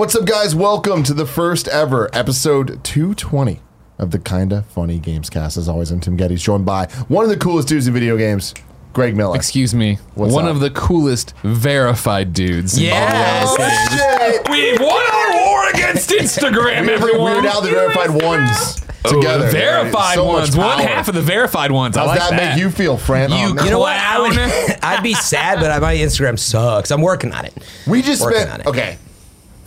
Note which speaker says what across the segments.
Speaker 1: What's up, guys? Welcome to the first ever episode 220 of the Kinda Funny Games Cast. As always, I'm Tim Gettys, joined by one of the coolest dudes in video games, Greg Miller.
Speaker 2: Excuse me.
Speaker 1: What's
Speaker 2: one
Speaker 1: up?
Speaker 2: of the coolest verified dudes. in
Speaker 3: Yes.
Speaker 1: Oh,
Speaker 2: games.
Speaker 1: shit!
Speaker 2: We've won our war against Instagram, everyone.
Speaker 1: We're now the verified ones
Speaker 2: Oh,
Speaker 1: together.
Speaker 2: the verified
Speaker 1: So
Speaker 2: ones. One half of the verified ones. I
Speaker 1: How's
Speaker 2: like
Speaker 1: that,
Speaker 2: that.
Speaker 1: make you feel, friend?
Speaker 2: You
Speaker 1: Oh, no.
Speaker 3: You know what? I would. I'd be sad, but my Instagram sucks. I'm working on it.
Speaker 1: We just
Speaker 3: Working
Speaker 1: spent
Speaker 3: on it.
Speaker 1: okay.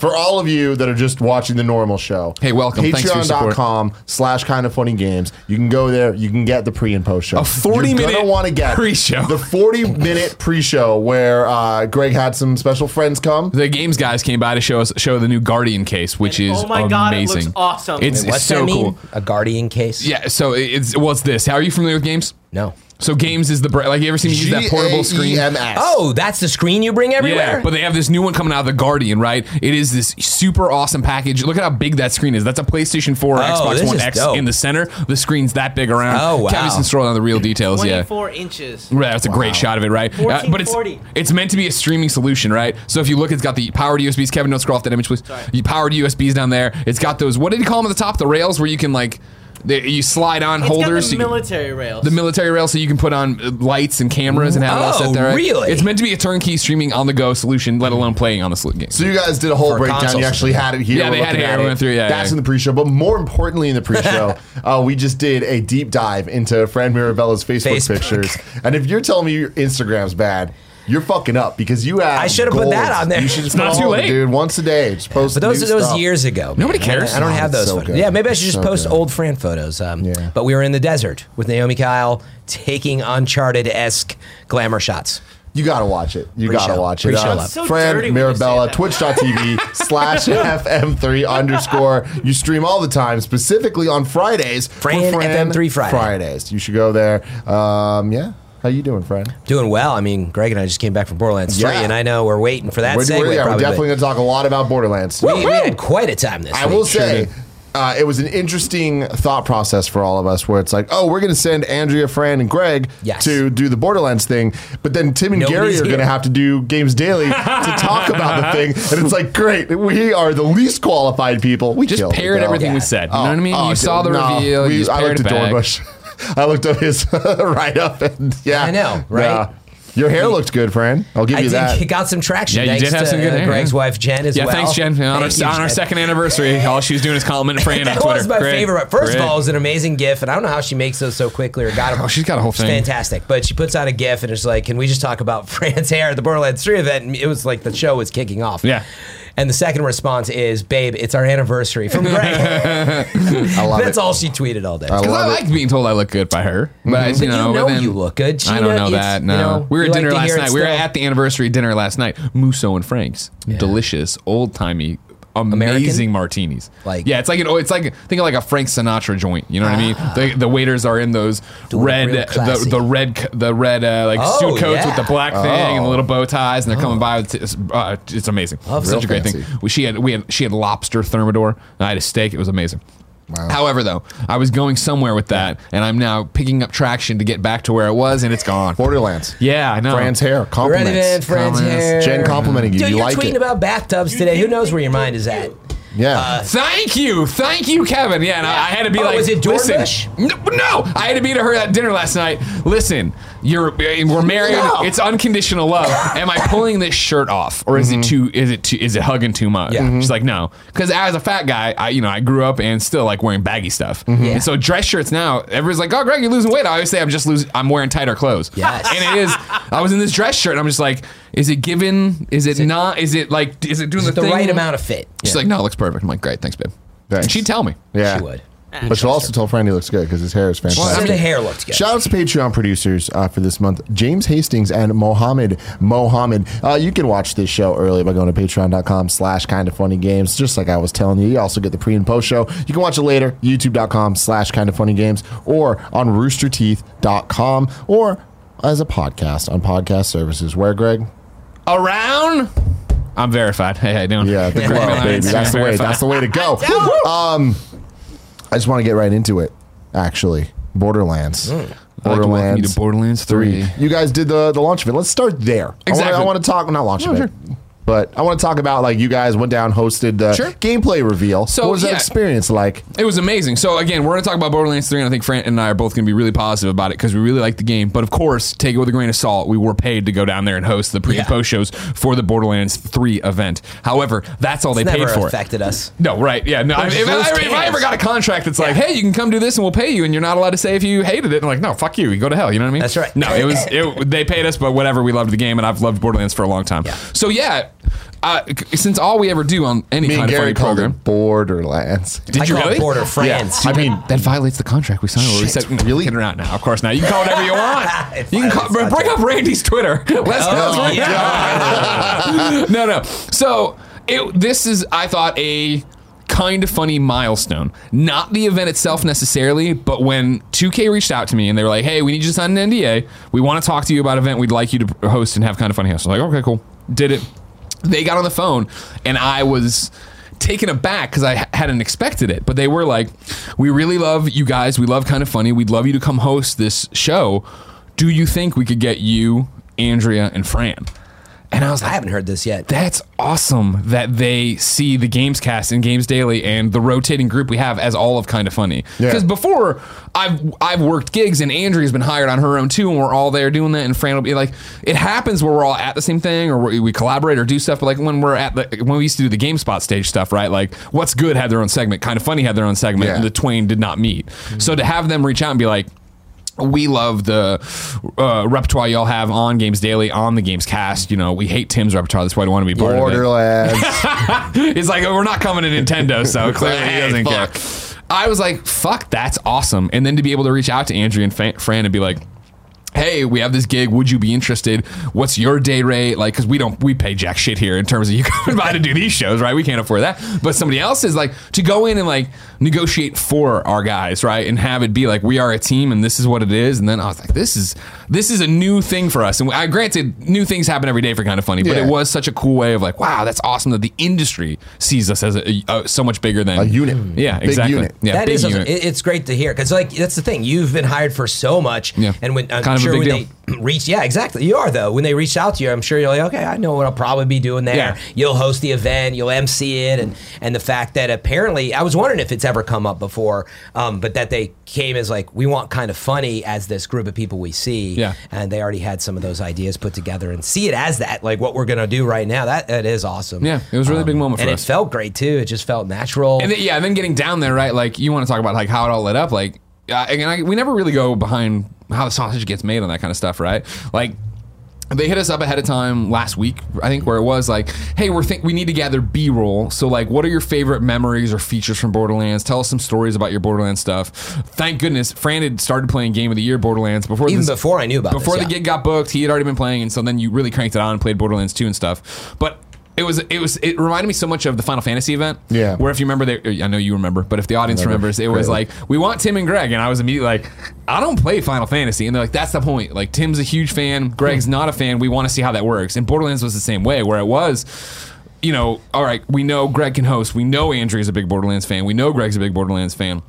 Speaker 1: For all of you that are just watching the normal show,
Speaker 2: Hey, welcome. Thanks for your support.
Speaker 1: Patreon.com slash kind of funny games. You can go there. You can get the pre and post show.
Speaker 2: A 40
Speaker 1: You're
Speaker 2: minute
Speaker 1: gonna want to get
Speaker 2: pre-show.
Speaker 1: The 40 minute pre show where uh, Greg had some special friends come.
Speaker 2: The games guys came by to show us show the new Guardian case, which
Speaker 4: And
Speaker 2: is
Speaker 4: oh my God, it looks awesome.
Speaker 2: It's,
Speaker 4: Wait,
Speaker 2: it's so
Speaker 3: that mean?
Speaker 2: cool.
Speaker 3: A guardian case?
Speaker 2: Yeah. So it's what's this? How are you familiar with games?
Speaker 3: No.
Speaker 2: So games is the bra- like you ever seen me use that portable screen?
Speaker 1: G-A-E-M-S.
Speaker 3: Oh, that's the screen you bring everywhere.
Speaker 2: Yeah, but they have this new one coming out of the Guardian, right? It is this super awesome package. Look at how big that screen is. That's a PlayStation 4 or
Speaker 3: Oh,
Speaker 2: Xbox One
Speaker 3: is
Speaker 2: X
Speaker 3: dope.
Speaker 2: in the center. The screen's that big around.
Speaker 3: Oh, wow.
Speaker 2: Kevin's can scroll down the real details. Yeah.
Speaker 4: 24 inches.
Speaker 2: Right, that's a great shot of it, right? Uh, but it's it's meant to be a streaming solution, right? So if you look, it's got the powered USBs. Kevin, don't scroll off that image, please. You powered USBs down there. It's got those. What did he call them at the top? The rails where you can like, they, you slide on
Speaker 4: It's
Speaker 2: holders.
Speaker 4: got the
Speaker 2: you can-
Speaker 4: military rails.
Speaker 2: the military rail so you can put on uh, lights and cameras and have it all
Speaker 3: Oh,
Speaker 2: set there. right?
Speaker 3: really?
Speaker 2: It's meant to be a turnkey streaming on the go solution, let alone playing on the sl- game.
Speaker 1: So you guys did a whole
Speaker 3: For
Speaker 1: breakdown.
Speaker 3: consoles.
Speaker 1: You actually had it here.
Speaker 2: Yeah,
Speaker 1: We're
Speaker 2: they had it here.
Speaker 1: at
Speaker 2: We went through, yeah,
Speaker 1: That's
Speaker 2: yeah.
Speaker 1: in the pre-show. But more importantly, in the pre-show, uh, we just did a deep dive into Fran Mirabella's Facebook,
Speaker 3: Facebook.
Speaker 1: pictures. And if you're telling me your Instagram's bad, you're fucking up because you have.
Speaker 3: I should have put that on there.
Speaker 1: You should just
Speaker 2: It's not
Speaker 1: put
Speaker 2: too
Speaker 1: it,
Speaker 2: late.
Speaker 1: dude. Once a day, just post.
Speaker 3: But those
Speaker 1: new
Speaker 3: those
Speaker 1: stuff.
Speaker 3: years ago.
Speaker 2: Nobody
Speaker 3: man.
Speaker 2: cares.
Speaker 3: I don't
Speaker 1: Oh,
Speaker 3: have
Speaker 1: it's
Speaker 3: those
Speaker 1: so
Speaker 3: photos.
Speaker 1: good.
Speaker 3: Yeah, maybe I should just
Speaker 1: So
Speaker 3: post
Speaker 1: good.
Speaker 3: old Fran photos. Um,
Speaker 1: Yeah.
Speaker 3: But we were in the desert with Naomi Kyle taking Uncharted esque glamour shots.
Speaker 1: You gotta watch it. You
Speaker 3: Pre-show.
Speaker 1: gotta watch it.
Speaker 3: Pre-show
Speaker 1: Uh,
Speaker 3: love.
Speaker 4: So
Speaker 1: Fran
Speaker 4: dirty when you
Speaker 1: Mirabella,
Speaker 4: that.
Speaker 1: twitch.tv slash FM3 underscore. You stream all the time, specifically on Fridays. for
Speaker 3: Fran FM3 Friday.
Speaker 1: Fridays. You should go there. Um, yeah. How you doing, friend?
Speaker 3: Doing well. I mean, Greg and I just came back from Borderlands 3, and I know we're waiting for that
Speaker 1: We're,
Speaker 3: segue.
Speaker 1: we're, yeah, we're definitely going to talk a lot about Borderlands.
Speaker 3: we, we had quite a time this
Speaker 1: I
Speaker 3: week.
Speaker 1: will say, uh, it was an interesting thought process for all of us where it's like, oh, we're going to send Andrea, Fran, and Greg
Speaker 3: Yes.
Speaker 1: to do the Borderlands thing. But then Tim and
Speaker 3: Nobody's
Speaker 1: Gary are going to have to do Games Daily to talk about the thing. And it's like, great, we are the least qualified people. We
Speaker 2: Just
Speaker 1: paired it,
Speaker 2: everything
Speaker 3: Yeah.
Speaker 2: we said. You know what I mean?
Speaker 1: Oh,
Speaker 2: you saw the
Speaker 1: no,
Speaker 2: reveal.
Speaker 1: we-
Speaker 2: you just
Speaker 1: I
Speaker 2: parroted
Speaker 1: looked at
Speaker 2: back.
Speaker 1: Dorbush. I looked up his write up and yeah.
Speaker 3: I know, right?
Speaker 1: Yeah. Your hair looked good, Fran. I'll give
Speaker 3: I
Speaker 1: you
Speaker 3: did,
Speaker 1: that.
Speaker 3: got some traction.
Speaker 2: Yeah, you
Speaker 3: thanks
Speaker 2: did have
Speaker 3: to,
Speaker 2: some good
Speaker 3: uh,
Speaker 2: hair,
Speaker 3: Greg's
Speaker 2: yeah.
Speaker 3: wife Jen as
Speaker 2: Yeah,
Speaker 3: well.
Speaker 2: Yeah, thanks, Jen. On, our,
Speaker 3: you,
Speaker 2: on our second anniversary, all she was doing is complimenting Fran on
Speaker 3: That
Speaker 2: Twitter.
Speaker 3: was my
Speaker 2: Great.
Speaker 3: favorite. First
Speaker 2: Great.
Speaker 3: of all, it was an amazing GIF, and I don't know how she makes those so quickly or got them.
Speaker 2: Oh, she's got a whole thing.
Speaker 3: fantastic. But she puts out a GIF, and it's like, "Can we just talk about Fran's hair at the Borderlands 3 event?" And it was like the show was kicking off.
Speaker 2: Yeah.
Speaker 3: And the second response is, "Babe, it's our anniversary from Greg."
Speaker 1: I love
Speaker 3: That's
Speaker 1: it.
Speaker 3: all she tweeted all day.
Speaker 1: I
Speaker 2: Because I
Speaker 1: love it.
Speaker 2: like being told I look good by her, but mm-hmm.
Speaker 3: But
Speaker 2: you know,
Speaker 3: you
Speaker 2: but
Speaker 3: know
Speaker 2: then-
Speaker 3: you look good.
Speaker 2: I don't know
Speaker 3: it's-
Speaker 2: that.
Speaker 3: you
Speaker 2: No,
Speaker 3: know,
Speaker 2: we were
Speaker 3: you
Speaker 2: at
Speaker 3: like
Speaker 2: dinner
Speaker 3: to
Speaker 2: last
Speaker 3: it
Speaker 2: night. We were
Speaker 3: still.
Speaker 2: at the anniversary dinner last night. Musso and Frank's, delicious, old timey. Amazing martinis.
Speaker 3: Like-
Speaker 2: yeah, it's like an, oh, it's like think of like a Frank Sinatra joint. You know what I mean? The, the waiters are in those
Speaker 3: Doing
Speaker 2: red, the, the red, the red uh, like
Speaker 3: Oh,
Speaker 2: suit coats with the black thing and the little bow ties, and they're coming by. With t- it's, uh, it's amazing.
Speaker 3: Love
Speaker 2: Such a great
Speaker 1: fancy.
Speaker 2: thing. We, she had we had she had lobster thermidor. And I had a steak. It was amazing. However, though, I was going somewhere with that, and I'm now picking up traction to get back to where I was, and it's gone.
Speaker 1: Borderlands.
Speaker 2: Yeah, I know.
Speaker 1: Fran's hair.
Speaker 3: Ready,
Speaker 1: Compliments.
Speaker 3: man, Fran's
Speaker 2: Comments.
Speaker 3: hair.
Speaker 1: Jen complimenting you.
Speaker 3: Dude,
Speaker 1: you
Speaker 3: you're
Speaker 1: like
Speaker 3: tweeting
Speaker 1: it.
Speaker 3: about bathtubs today. Who knows where your mind is at?
Speaker 1: Yeah.
Speaker 2: Uh, thank you, thank you, Kevin. Yeah, and I, I had to be
Speaker 3: Oh,
Speaker 2: like,
Speaker 3: was it
Speaker 2: listen, no, no, I had to be to her at dinner last night. Listen, you're eh, we're married.
Speaker 1: No.
Speaker 2: It's unconditional love. Am I pulling this shirt off, or is it mm-hmm. too? Is it too? Is it hugging too much?
Speaker 3: Yeah.
Speaker 2: She's like, no, because as a fat guy, I you know I grew up and still like wearing baggy stuff. Mm-hmm.
Speaker 3: Yeah.
Speaker 2: And so dress shirts now, everyone's like, oh, Greg, you're losing weight. I always say I'm just losing. I'm wearing tighter clothes.
Speaker 3: Yes.
Speaker 2: and it is. I was in this dress shirt, and I'm just like, is it given? Is it, not? Is it like? Is it doing
Speaker 3: Is
Speaker 2: the,
Speaker 3: it the
Speaker 2: thing?
Speaker 3: right amount of fit?
Speaker 2: She's
Speaker 3: Yeah.
Speaker 2: like, no, it looks perfect. I'm like, great, thanks, babe.
Speaker 1: Thanks.
Speaker 2: And she'd tell me.
Speaker 1: Yeah.
Speaker 3: She would.
Speaker 1: But she'll also tell Fran he looks good because his hair is fantastic.
Speaker 3: So the hair looked good.
Speaker 1: Shout out to Patreon producers uh, for this month, James Hastings and Mohammed Mohammed. Uh, you can watch this show early by going to patreon.com slash kind of funny games. Just like I was telling you, you also get the pre and post show. You can watch it later, youtube.com slash kind of funny games, or on roosterteeth.com, or as a podcast on podcast services. Where, Greg?
Speaker 2: Around? I'm verified. Hey, how you doing?
Speaker 1: Yeah, the
Speaker 2: Greg
Speaker 1: glow,
Speaker 2: Miller,
Speaker 1: baby. That's the way. That's the way to go. Um, I just want to get right into it. Actually, Borderlands.
Speaker 2: To to Borderlands 3.
Speaker 1: You guys did the the launch event. Let's start there.
Speaker 2: Exactly.
Speaker 1: I want to talk. Not launch event. But I want to talk about like you guys went down, hosted the
Speaker 2: Sure.
Speaker 1: gameplay reveal.
Speaker 2: So,
Speaker 1: what was that experience like?
Speaker 2: It was amazing. So again, we're going to talk about Borderlands 3, and I think Fran and I are both going to be really positive about it because we really like the game. But of course, take it with a grain of salt. We were paid to go down there and host the pre and post shows for the Borderlands 3 event. However, that's all they
Speaker 3: It's
Speaker 2: paid
Speaker 3: never
Speaker 2: for. it.
Speaker 3: affected us.
Speaker 2: No, right? Yeah, no. I mean, if, I, if I ever got a contract that's like, "Hey, you can come do this and we'll pay you," and you're not allowed to say if you hated it, I'm like, "No, fuck you. You go to hell." You know what I mean?
Speaker 3: That's right.
Speaker 2: No, it was it, they paid us, but whatever. We loved the game, and I've loved Borderlands for a long time.
Speaker 3: Yeah.
Speaker 2: So yeah, uh, since all we ever do on any
Speaker 1: Me
Speaker 2: kind
Speaker 1: and
Speaker 2: of
Speaker 1: Gary
Speaker 2: funny
Speaker 1: called
Speaker 2: program,
Speaker 1: it Borderlands.
Speaker 2: did
Speaker 3: I
Speaker 2: you
Speaker 3: call it
Speaker 2: really?
Speaker 3: Border France.
Speaker 1: I mean,
Speaker 2: That violates the contract we signed. Where we
Speaker 1: Shit,
Speaker 2: said,
Speaker 1: really?
Speaker 2: Get her out now. Of course, now you can call it whatever you want.
Speaker 3: It
Speaker 2: you can call,
Speaker 3: violates
Speaker 2: bring up
Speaker 3: contract.
Speaker 2: Randy's Twitter. Let's
Speaker 3: Oh,
Speaker 2: let's-
Speaker 3: yeah.
Speaker 2: no, no. So it, this is, I thought, a kind of funny milestone. Not the event itself necessarily, but when 2K reached out to me and they were like, "Hey, we need you to sign an NDA. We want to talk to you about an event we'd like you to host and have kind of funny house." I was like, "Okay, cool." Did it. They got on the phone, and I was taken aback because I hadn't expected it. But they were like, "We really love you guys. We love kind of funny. We'd love you to come host this show. Do you think we could get you, Andrea, and Fran?" And I was like, I
Speaker 3: haven't heard this yet.
Speaker 2: that's awesome that they see the Games Cast and Games Daily and the rotating group we have as all of kind of funny.
Speaker 1: Yeah.
Speaker 2: Because before I've I've worked gigs and Andrea's been hired on her own too, and we're all there doing that. And Fran will be like, it happens where we're all at the same thing or we, we collaborate or do stuff. But like when we're at the when we used to do the GameSpot stage stuff, right? Like What's Good had their own segment, kind of funny had their own segment,
Speaker 1: Yeah.
Speaker 2: and the twain did not meet. So to have them reach out and be like we love the uh, repertoire y'all have on Games Daily, on the Games Cast. You know, we hate Tim's repertoire. That's why I don't want to be part of it.
Speaker 1: Borderlands.
Speaker 2: It's like we're not coming to Nintendo, so clearly he doesn't
Speaker 1: fuck.
Speaker 2: care. I was like, "Fuck, that's awesome!" And then to be able to reach out to Andrea and Fa- Fran and be like, "Hey, we have this gig. Would you be interested? What's your day rate? Like, because we don't we pay jack shit here in terms of you coming by to do these shows, right? We can't afford that. But somebody else is like to go in and like negotiate for our guys, right? And have it be like we are a team and this is what it is. And then I was like, this is this is a new thing for us. And I granted, new things happen every day for kind of funny, but
Speaker 1: Yeah.
Speaker 2: it was such a cool way of like, wow, that's awesome that the industry sees us as a, a, so much bigger than
Speaker 1: A unit. Mm.
Speaker 2: Yeah,
Speaker 1: Big
Speaker 2: exactly.
Speaker 1: unit.
Speaker 2: Yeah,
Speaker 3: That
Speaker 2: big
Speaker 3: is,
Speaker 2: unit.
Speaker 3: it's great to hear because like that's the thing. You've been hired for so much,
Speaker 2: Yeah.
Speaker 3: and when uh, I'm
Speaker 2: Kind of a
Speaker 3: sure
Speaker 2: big
Speaker 3: when they reach, yeah, exactly. You are though. When they reach out to you, I'm sure you're like, okay, I know what I'll probably be doing there.
Speaker 2: Yeah.
Speaker 3: You'll host the event, you'll MC it, and and the fact that apparently, I was wondering if it's ever come up before, um, but that they came as like we want kind of funny as this group of people we see,
Speaker 2: Yeah.
Speaker 3: and they already had some of those ideas put together and see it as that, like what we're gonna do right now. That that is awesome.
Speaker 2: Yeah, it was a really big moment for
Speaker 3: and
Speaker 2: us.
Speaker 3: it felt great too. It just felt natural.
Speaker 2: And then, yeah, and then getting down there, right? Like you want to talk about like how it all lit up. Like, uh, and I, we never really go behind how the sausage gets made on that kind of stuff, right? Like. They hit us up ahead of time last week, I think, where it was like, "Hey, we're think we need to gather B-roll. So, like, what are your favorite memories or features from Borderlands? Tell us some stories about your Borderlands stuff." Thank goodness, Fran had started playing Game of the Year Borderlands before
Speaker 3: Even
Speaker 2: this-
Speaker 3: before I knew about
Speaker 2: before
Speaker 3: this,
Speaker 2: the
Speaker 3: yeah.
Speaker 2: gig got booked. He had already been playing, and so then you really cranked it on and played Borderlands 2 and stuff. But it was it was it reminded me so much of the Final Fantasy event.
Speaker 1: Yeah.
Speaker 2: Where if you remember, they, I know you remember, but if the audience
Speaker 1: Remember.
Speaker 2: remembers, it was like we want Tim and Greg, and I was immediately like, I don't play Final Fantasy, and they're like, that's the point. Like Tim's a huge fan, Greg's not a fan. We want to see how that works. And Borderlands was the same way, where it was. You know, all right, we know Greg can host. We know Andrea's a big Borderlands fan. We know Greg's a big Borderlands fan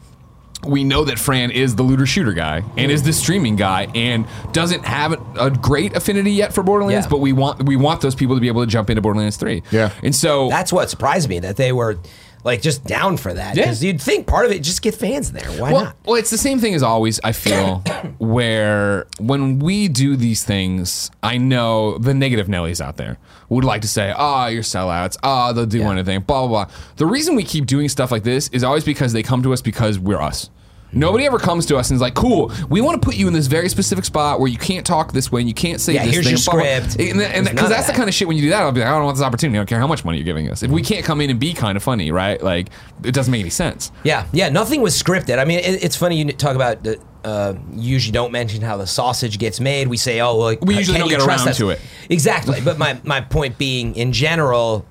Speaker 2: we know that Fran is the looter shooter guy and is the streaming guy and doesn't have a, a great affinity yet for Borderlands,
Speaker 3: Yeah.
Speaker 2: but we want we want those people to be able to jump into Borderlands 3.
Speaker 1: Yeah.
Speaker 2: And so
Speaker 3: That's what surprised me that they were like just down for that.
Speaker 2: Yeah.
Speaker 3: Because you'd think part of it just get fans there. Why
Speaker 2: well,
Speaker 3: not?
Speaker 2: well, it's the same thing as always, I feel, where when we do these things, I know the negative Nellies out there would like to say, ah, oh, you're sellouts. Oh, they'll do
Speaker 3: Yeah.
Speaker 2: anything, blah, blah, blah. The reason we keep doing stuff like this is always because they come to us because we're us. Nobody ever comes to us and is like, "Cool, we want to put you in this very specific spot where you can't talk this way and you can't say
Speaker 3: Yeah,
Speaker 2: this
Speaker 3: here's
Speaker 2: thing."
Speaker 3: your
Speaker 2: blah, blah, blah."
Speaker 3: script.
Speaker 2: And,
Speaker 3: There's
Speaker 2: and
Speaker 3: none
Speaker 2: because
Speaker 3: of
Speaker 2: that's the kind of shit when you do that, I'll be like, "I don't want this opportunity. I don't care how much money you're giving us. If we can't come in and be kind of funny, right? Like, it doesn't make any sense."
Speaker 3: Yeah, yeah. Nothing was scripted. I mean, it, it's funny you talk about the. Uh, usually don't mention how the sausage gets made. We say, "Oh, well,
Speaker 2: We usually don't get around
Speaker 3: us?
Speaker 2: to it.
Speaker 3: Exactly. but my my point being, in general,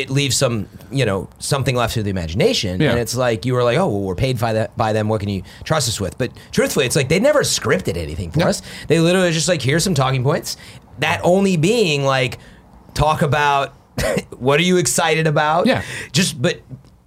Speaker 3: it leaves some you know something left to the imagination,
Speaker 2: Yeah.
Speaker 3: and it's like you were like, "Oh, well, we're paid by that by them. What can you trust us with?" But truthfully, it's like they never scripted anything for
Speaker 2: No.
Speaker 3: us. They literally just like, "Here's some talking points." That only being like, talk about what are you excited about?
Speaker 2: Yeah.
Speaker 3: Just but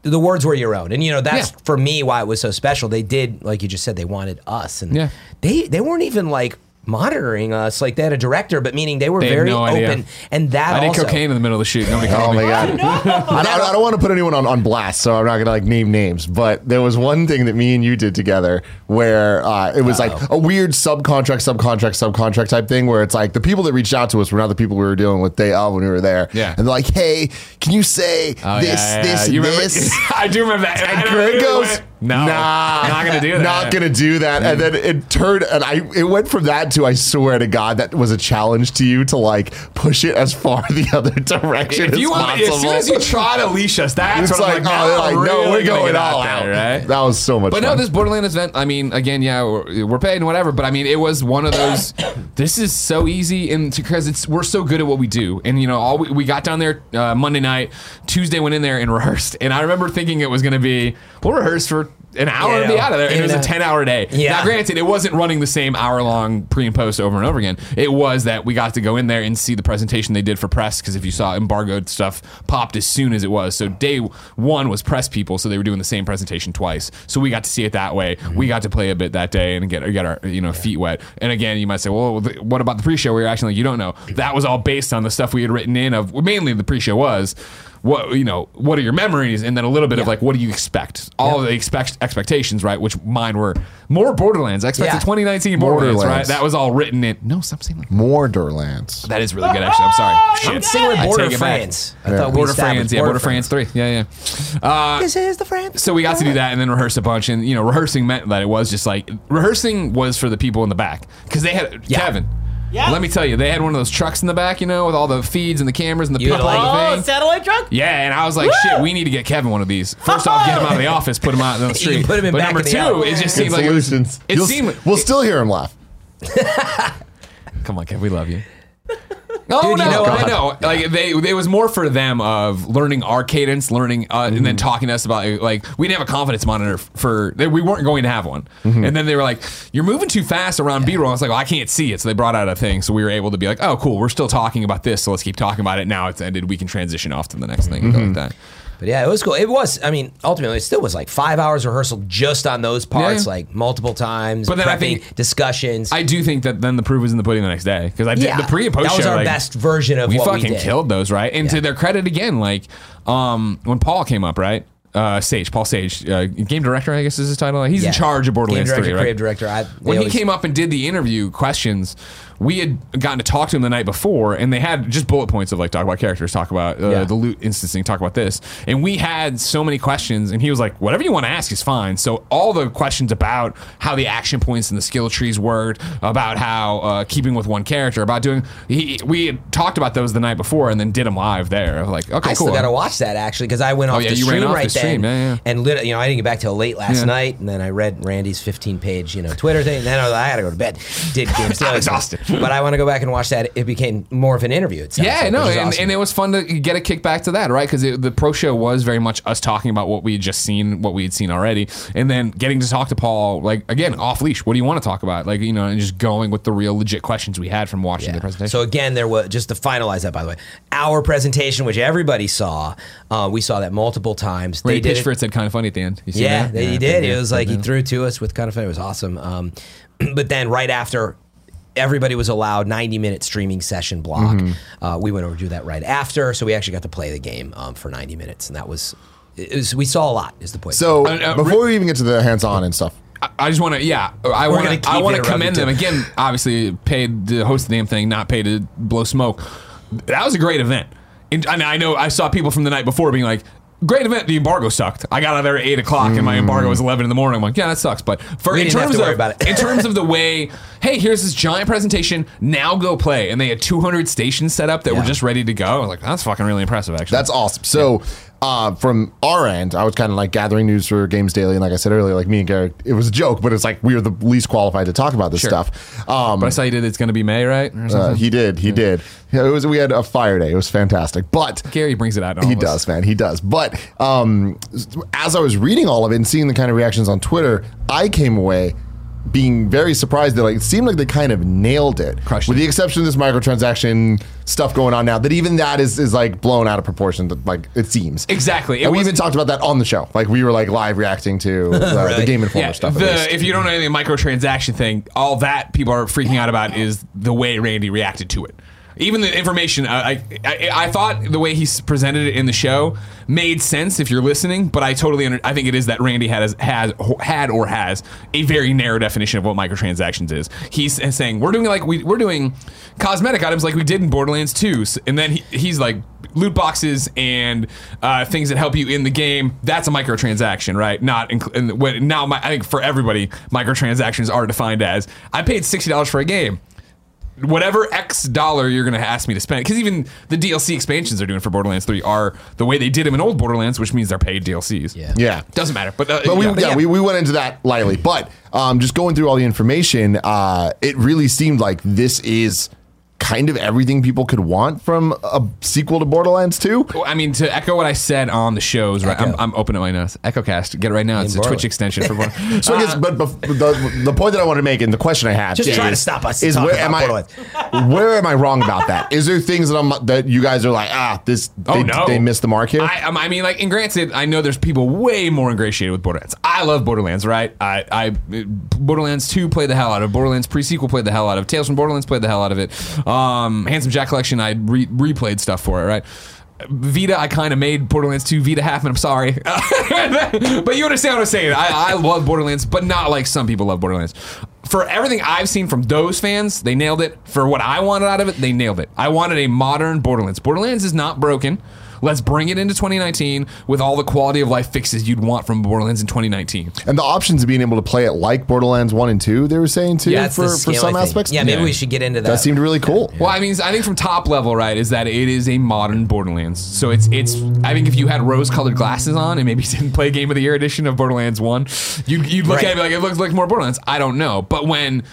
Speaker 3: the words were your own, and you know that's
Speaker 2: Yeah.
Speaker 3: for me why it was so special. They did, like you just said, they wanted us, and
Speaker 2: Yeah.
Speaker 3: they they weren't even like monitoring us. Like they had a director, but meaning they were
Speaker 2: They had
Speaker 3: very
Speaker 2: no idea.
Speaker 3: open. And that
Speaker 2: I did
Speaker 3: also,
Speaker 2: cocaine in the middle of the shoot. Nobody
Speaker 1: Oh
Speaker 2: called
Speaker 1: my god! I, don't, I don't want to put anyone on, on blast, so I'm not gonna like name names. But there was one thing that me and you did together where uh, it was like a weird subcontract, subcontract, subcontract type thing where it's like the people that reached out to us were not the people we were dealing with day of when we were there.
Speaker 2: Yeah.
Speaker 1: and they're like, "Hey, can you say
Speaker 2: Oh,
Speaker 1: this,
Speaker 2: yeah, yeah,
Speaker 1: this,
Speaker 2: yeah. You
Speaker 1: and
Speaker 2: remember-
Speaker 1: this?"
Speaker 2: I do remember that.
Speaker 1: And
Speaker 2: I
Speaker 1: Greg goes,
Speaker 2: went, no,
Speaker 1: nah,
Speaker 2: not gonna do that.
Speaker 1: Not gonna do that. And then it turned, and I it went from that to I swear to God that was a challenge to you to like push it as far the other direction
Speaker 2: If
Speaker 1: as
Speaker 2: you want,
Speaker 1: possible.
Speaker 2: as soon as you try to leash us, that's
Speaker 1: it's
Speaker 2: what
Speaker 1: like,
Speaker 2: I'm like,
Speaker 1: oh, like, no, we're
Speaker 2: gonna
Speaker 1: going all
Speaker 2: out there, right?
Speaker 1: That was so much. Fun.
Speaker 2: But
Speaker 1: fun.
Speaker 2: no, this Borderlands event. I mean, again, yeah, we're, we're paid and whatever. But I mean, it was one of those. this is so easy, and because it's we're so good at what we do, and you know, all we, we got down there uh, Monday night, Tuesday went in there and rehearsed, and I remember thinking it was going to be we'll rehearse for an hour
Speaker 3: Yeah,
Speaker 2: and be out of there, and it was a
Speaker 3: and, uh,
Speaker 2: ten hour day.
Speaker 3: Yeah.
Speaker 2: Now, granted, it wasn't running the same hour long pre and post over and over again. It was that we got to go in there and see the presentation they did for press because if you saw embargoed stuff popped as soon as it was. So day one was press people, so they were doing the same presentation twice. So we got to see it that way. We got to play a bit that day and get get our you know feet wet. And again, you might say, well, what about the pre-show? We were actually like, you don't know. That was all based on the stuff we had written in of mainly the pre-show was what you know what are your memories and then a little bit of like what do you expect all of the expect expectations right which mine were more borderlands i expected
Speaker 3: Yeah.
Speaker 2: 2019 borderlands, right
Speaker 1: Borderlands.
Speaker 2: that was all written in no stop saying like
Speaker 1: Borderlands.
Speaker 2: that is really good actually i'm sorry Shit.
Speaker 3: I'm singing with
Speaker 2: I
Speaker 3: Border
Speaker 2: take it back.
Speaker 3: France. I
Speaker 1: Yeah.
Speaker 3: thought we
Speaker 2: border france yeah border france 3 yeah yeah uh,
Speaker 3: This is the France.
Speaker 2: so we got to do that and then rehearse a bunch and you know rehearsing meant that it was just like rehearsing was for the people in the back because they had
Speaker 3: Yeah.
Speaker 2: kevin
Speaker 4: Yeah.
Speaker 2: let me tell you they had one of those trucks in the back you know with all the feeds and the cameras and the
Speaker 3: You
Speaker 2: people
Speaker 3: like-
Speaker 4: Oh,
Speaker 2: everything.
Speaker 4: satellite truck?
Speaker 2: Yeah, and I was like, shit, we need to get Kevin one of these. First off, get him out of the office, put him out on the street.
Speaker 3: put him in
Speaker 2: but
Speaker 3: back
Speaker 2: number
Speaker 3: of the
Speaker 2: two,
Speaker 3: alley.
Speaker 2: it just
Speaker 1: Good
Speaker 2: seemed like it was.
Speaker 1: solutions.
Speaker 2: It
Speaker 1: You'll-
Speaker 2: seemed.
Speaker 1: we'll still hear him laugh.
Speaker 2: Come on, Kevin, we love you. Oh
Speaker 3: Dude,
Speaker 2: no,
Speaker 3: you know
Speaker 2: I know. Like they, it was more for them of learning our cadence, learning, uh, and
Speaker 3: Mm-hmm.
Speaker 2: then talking to us about like we didn't have a confidence monitor for. They, we weren't going to have one,
Speaker 3: Mm-hmm.
Speaker 2: and then they were like, "You're moving too fast around B-roll." I was like, well, "I can't see it," so they brought out a thing, so we were able to be like, "Oh, cool, we're still talking about this, so let's keep talking about it." Now it's ended, we can transition off to the next thing and go
Speaker 3: Mm-hmm.
Speaker 2: like that.
Speaker 3: But yeah, it was cool. It was. I mean, ultimately, it still was like five hours rehearsal just on those parts,
Speaker 2: Yeah.
Speaker 3: like multiple times.
Speaker 2: But then I think-
Speaker 3: discussions.
Speaker 2: I do think that then the proof was in the pudding the next day because I did
Speaker 3: yeah,
Speaker 2: the pre and post
Speaker 3: That was
Speaker 2: show,
Speaker 3: our
Speaker 2: like,
Speaker 3: best version of what we
Speaker 2: fucking
Speaker 3: we
Speaker 2: killed those, right? And
Speaker 3: Yeah.
Speaker 2: to their credit again, like um, when Paul came up, right? Uh, Sage, Paul Sage, uh, game director, I guess is his title. He's in charge of Borderlands
Speaker 3: Game director,
Speaker 2: 3, right?
Speaker 3: creative director. I,
Speaker 2: when
Speaker 3: always-
Speaker 2: he came up and did the interview questions, we had gotten to talk to him the night before, and they had just bullet points of like talk about characters, talk about uh,
Speaker 3: Yeah.
Speaker 2: the loot instancing, talk about this, and we had so many questions, and he was like, "Whatever you want to ask is fine." So all the questions about how the action points and the skill trees worked, about how uh, keeping with one character, about doing, he, we had talked about those the night before, and then did them live there. Like, okay,
Speaker 3: I
Speaker 2: cool.
Speaker 3: still got to watch that actually because I went off
Speaker 2: yeah,
Speaker 3: the stream
Speaker 2: off the
Speaker 3: right
Speaker 2: stream.
Speaker 3: then,
Speaker 2: Yeah, yeah.
Speaker 3: and lit, you know I didn't get back till late last night, and then I read Randy's 15 page you know Twitter thing, and then I, was like, I got to go to bed. Did games
Speaker 2: exhausted.
Speaker 3: But I want to go back and watch that. It became more of an interview. It
Speaker 2: Yeah,
Speaker 3: like,
Speaker 2: no, and,
Speaker 3: awesome.
Speaker 2: and it was fun to get a kickback to that, right? Because the pro show was very much us talking about what we had just seen, what we had seen already, and then getting to talk to Paul, like again, off leash. What do you want to talk about? Like you know, and just going with the real legit questions we had from watching
Speaker 3: Yeah.
Speaker 2: the presentation.
Speaker 3: So again, there was just to finalize that. By the way, our presentation, which everybody saw, uh, we saw that multiple times.
Speaker 2: Ray
Speaker 3: they it-
Speaker 2: for it said kind of funny at the end. You see
Speaker 3: Yeah,
Speaker 2: that?
Speaker 3: that he did. It was like he
Speaker 2: yeah.
Speaker 3: threw to us with kind of funny. It was awesome. Um, but then right after, everybody was allowed 90 minute streaming session block.
Speaker 2: Mm-hmm.
Speaker 3: Uh, we went over to do that right after, so we actually got to play the game um, for 90 minutes, and that was. It was we saw a lot. Is the point?
Speaker 1: So
Speaker 2: Uh, uh,
Speaker 1: before we even get to the hands-on and stuff,
Speaker 2: I- I just want to, yeah, I want
Speaker 3: gonna
Speaker 2: I want to commend them again. Obviously, paid to host the damn thing, not paid to blow smoke. That was a great event. And I, mean, I know I saw people from the night before being like, "Great event. The embargo sucked. I got out there at eight o'clock, and my embargo was eleven in the morning." I'm like, "Yeah, that sucks." But for
Speaker 3: We
Speaker 2: in
Speaker 3: didn't have
Speaker 2: terms
Speaker 3: to worry
Speaker 2: of
Speaker 3: about it.
Speaker 2: in terms of the way, hey, here's this giant presentation. Now go play, and they had 200 stations set up that were
Speaker 3: Yeah.
Speaker 2: just ready to go. I was like, "That's fucking really impressive." Actually,
Speaker 1: That's awesome. So, uh, from our end, I was kind of like gathering news for Games Daily, and like I said earlier, like me and Garrett, it was a joke, but it's like we are the least qualified to talk about this
Speaker 2: Sure.
Speaker 1: stuff. Um,
Speaker 2: but I saw you did. It's going to be May, right?
Speaker 1: Uh, he did, he did. Yeah, it was. We had a fire day. It was fantastic, but.
Speaker 2: Gary brings it out.
Speaker 1: He does, man. He does. But um, as I was reading all of it and seeing the kind of reactions on Twitter, I came away being very surprised that like it seemed like they kind of nailed it,
Speaker 2: Crushed
Speaker 1: with
Speaker 2: it.
Speaker 1: the exception of this microtransaction stuff going on now. That even that is is like blown out of proportion. That like it seems
Speaker 2: Exactly. It
Speaker 1: And we even talked about that on the show. Like we were like live reacting to uh, the
Speaker 3: Really?
Speaker 1: Game Informer
Speaker 2: Yeah,
Speaker 1: stuff.
Speaker 2: the, if you don't know anything microtransaction thing, all that people are freaking out about is the way Randy reacted to it. Even the information, I, I, I thought the way he presented it in the show made sense if you're listening, but I totally, under, I think it is that Randy has has had or has a very narrow definition of what microtransactions is. He's saying we're doing like we we're doing cosmetic items like we did in Borderlands 2, and then he, he's like loot boxes and uh, things that help you in the game. That's a microtransaction, right? Not inc- and what now. My, I think for everybody, microtransactions are defined as I paid sixty dollars for a game. Whatever X dollar you're going to ask me to spend, because even the DLC expansions they're doing for Borderlands 3 are the way they did them in old Borderlands, which means they're paid DLCs.
Speaker 3: Yeah.
Speaker 1: yeah.
Speaker 2: Doesn't matter. But, uh,
Speaker 1: But we,
Speaker 2: yeah.
Speaker 1: yeah, we, we went into that lightly. But um, just going through all the information, uh, it really seemed like this is kind of everything people could want from a sequel to Borderlands 2.
Speaker 2: Well, I mean, to echo what I said on the shows, right? I'm,
Speaker 3: Echo.
Speaker 2: I'm opening my nose. EchoCast, get it right now. It's a Twitch extension for Borderlands.
Speaker 1: So I guess, but, but the, the point that I want to make and the question I have
Speaker 3: Just
Speaker 1: is,
Speaker 3: try to stop us
Speaker 1: is where am
Speaker 3: about
Speaker 1: I where am I wrong about that? Is there things that I'm that you guys are like ah this
Speaker 2: Oh,
Speaker 1: they,
Speaker 2: no.
Speaker 1: they missed the mark here?
Speaker 2: I, um, I mean, like, and granted, I know there's people way more ingratiated with Borderlands. I love Borderlands, right? I, I Borderlands 2 played the hell out of. Borderlands pre-sequel played the hell out of. Tales from Borderlands played the hell out of it. Um, Um, Handsome Jack Collection, I re- replayed stuff for it, right? Vita, I kind of made Borderlands 2 Vita half, and I'm sorry. but you understand what I'm saying. I, I love Borderlands, but not like some people love Borderlands. For everything I've seen from those fans, they nailed it. For what I wanted out of it, they nailed it. I wanted a modern Borderlands. Borderlands is not broken. Let's bring it into 2019 with all the quality of life fixes you'd want from Borderlands in 2019.
Speaker 1: and the options of being able to play it like Borderlands 1 and 2, they were saying too
Speaker 3: Yeah,
Speaker 1: for, for some
Speaker 3: thing.
Speaker 1: aspects.
Speaker 3: Yeah, maybe
Speaker 2: Yeah.
Speaker 3: we should get into that.
Speaker 1: that seemed really cool.
Speaker 2: Well, I mean, I think from top level, right, is that it is a modern Borderlands. So it's it's. I think if you had rose-colored glasses on and maybe didn't play Game of the Year edition of Borderlands One, you'd, you'd look
Speaker 3: Right.
Speaker 2: at it like it looks like more Borderlands. I don't know, but when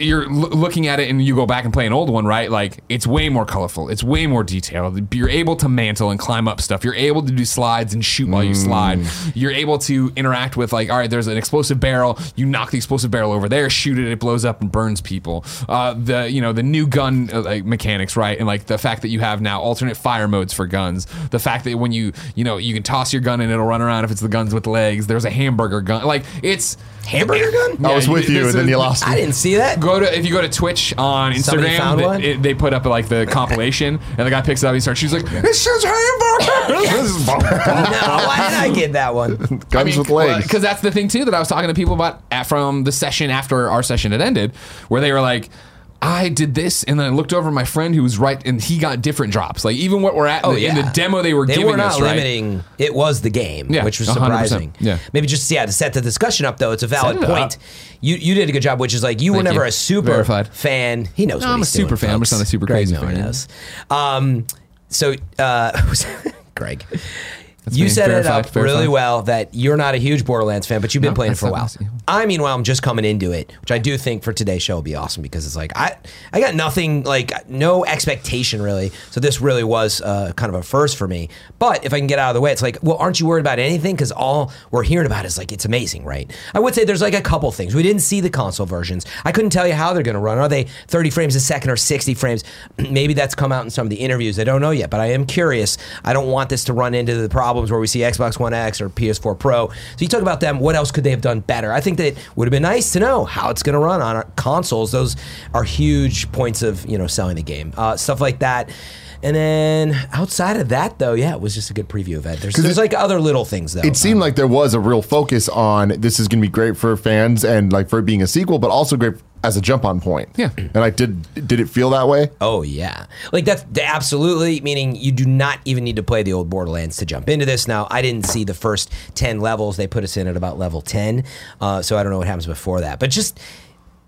Speaker 2: you're l- looking at it and you go back and play an old one, right? Like it's way more colorful. It's way more detailed. You're able to mantle and climb up stuff. You're able to do slides and shoot while you slide. You're able to interact with like, all right, there's an explosive barrel. You knock the explosive barrel over there, shoot it, it blows up and burns people. Uh, the you know the new gun uh, like mechanics, right? And like the fact that you have now alternate fire modes for guns. The fact that when you you know you can toss your gun and it'll run around if it's the guns with legs. There's a hamburger gun. Like it's
Speaker 3: Hamburger gun?
Speaker 1: I was with you,
Speaker 2: this
Speaker 1: and then you lost me.
Speaker 3: I didn't see that.
Speaker 2: go to if you go to Twitch on
Speaker 3: Somebody
Speaker 2: Instagram,
Speaker 3: found
Speaker 2: they,
Speaker 3: one?
Speaker 2: it- they put up like the compilation, and the guy picks it up. He starts. She's like, "It says hamburger." This is-
Speaker 3: No, why did I get that one?
Speaker 1: Guns with legs.
Speaker 2: because that's the thing too that I was talking to people about at, from the session after our session had ended, where they were like. I did this, and then I looked over at my friend who was right, and he got different drops. Like even what we're at
Speaker 3: Oh
Speaker 2: in, the,
Speaker 3: yeah,
Speaker 2: in the demo they were
Speaker 3: they
Speaker 2: giving
Speaker 3: were not
Speaker 2: us, right?
Speaker 3: limiting. It was the game,
Speaker 2: Yeah,
Speaker 3: which was
Speaker 2: 100%.
Speaker 3: surprising.
Speaker 2: Yeah.
Speaker 3: maybe just yeah to set the discussion up though. It's a valid
Speaker 2: Set it
Speaker 3: point.
Speaker 2: up.
Speaker 3: You you did a good job, which is like you were
Speaker 2: Thank
Speaker 3: never
Speaker 2: you.
Speaker 3: a super
Speaker 2: Verified.
Speaker 3: fan. He knows.
Speaker 2: No,
Speaker 3: what
Speaker 2: I'm a
Speaker 3: he's doing,
Speaker 2: super fan. I'm just
Speaker 3: folks.
Speaker 2: not a super
Speaker 3: Greg
Speaker 2: crazy
Speaker 3: Miller
Speaker 2: fan.
Speaker 3: knows. Um, so uh, Greg. You
Speaker 2: me.
Speaker 3: set
Speaker 2: Verified,
Speaker 3: it up really well that you're not a huge Borderlands fan, but you've been
Speaker 2: No,
Speaker 3: playing it for a while.
Speaker 2: nice.
Speaker 3: I meanwhile, I'm just coming into it, which I do think for today's show will be awesome because it's like I I got nothing like no expectation really. So this really was uh, kind of a first for me. But if I can get out of the way, it's like, well, aren't you worried about anything? Because all we're hearing about is like it's amazing, right? I would say there's like a couple things we didn't see the console versions. I couldn't tell you how they're going to run. Are they 30 frames a second or 60 frames? Maybe that's come out in some of the interviews. I don't know yet, but I am curious. I don't want this to run into the where we see Xbox One X or PS4 Pro. So you talk about them. What else could they have done better? I think that would have been nice to know how it's going to run on our consoles. Those are huge points of you know selling the game. Uh, stuff like that. And then outside of that, though, yeah, it was just a good preview of it. There's, there's
Speaker 1: it-
Speaker 3: like other little things though.
Speaker 1: It seemed like there was a real focus on this is going to be great for fans and like for it being a sequel, but also great as a jump on point.
Speaker 2: Yeah.
Speaker 1: And I did did it feel that way?
Speaker 3: Oh yeah, like that's absolutely meaning you do not even need to play the old Borderlands to jump into this. Now I didn't see the first ten levels; they put us in at about level ten, uh, so I don't know what happens before that. But just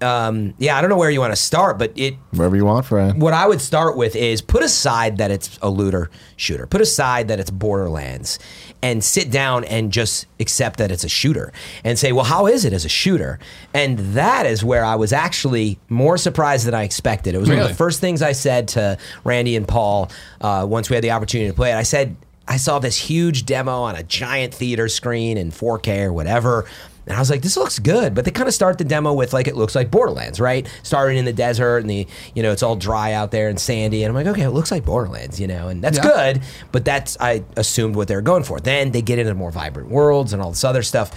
Speaker 3: um, yeah, I don't know where you want to start, but it
Speaker 1: Wherever you want, friend.
Speaker 3: what I would start with is put aside that it's a looter shooter. Put aside that it's Borderlands and sit down and just accept that it's a shooter and say, well, how is it as a shooter? And that is where I was actually more surprised than I expected. It was one of the first things I said to Randy and Paul uh, once we had the opportunity to play it. I said, I saw this huge demo on a giant theater screen in 4K or whatever. And I was like, this looks good. But they kind of start the demo with like, it looks like Borderlands, right? Starting in the desert and the, you know, it's all dry out there and sandy. And I'm like, okay, it looks like Borderlands, you know, and that's
Speaker 2: Yeah.
Speaker 3: good. But that's, I assumed what they were going for. Then they get into more vibrant worlds and all this other stuff.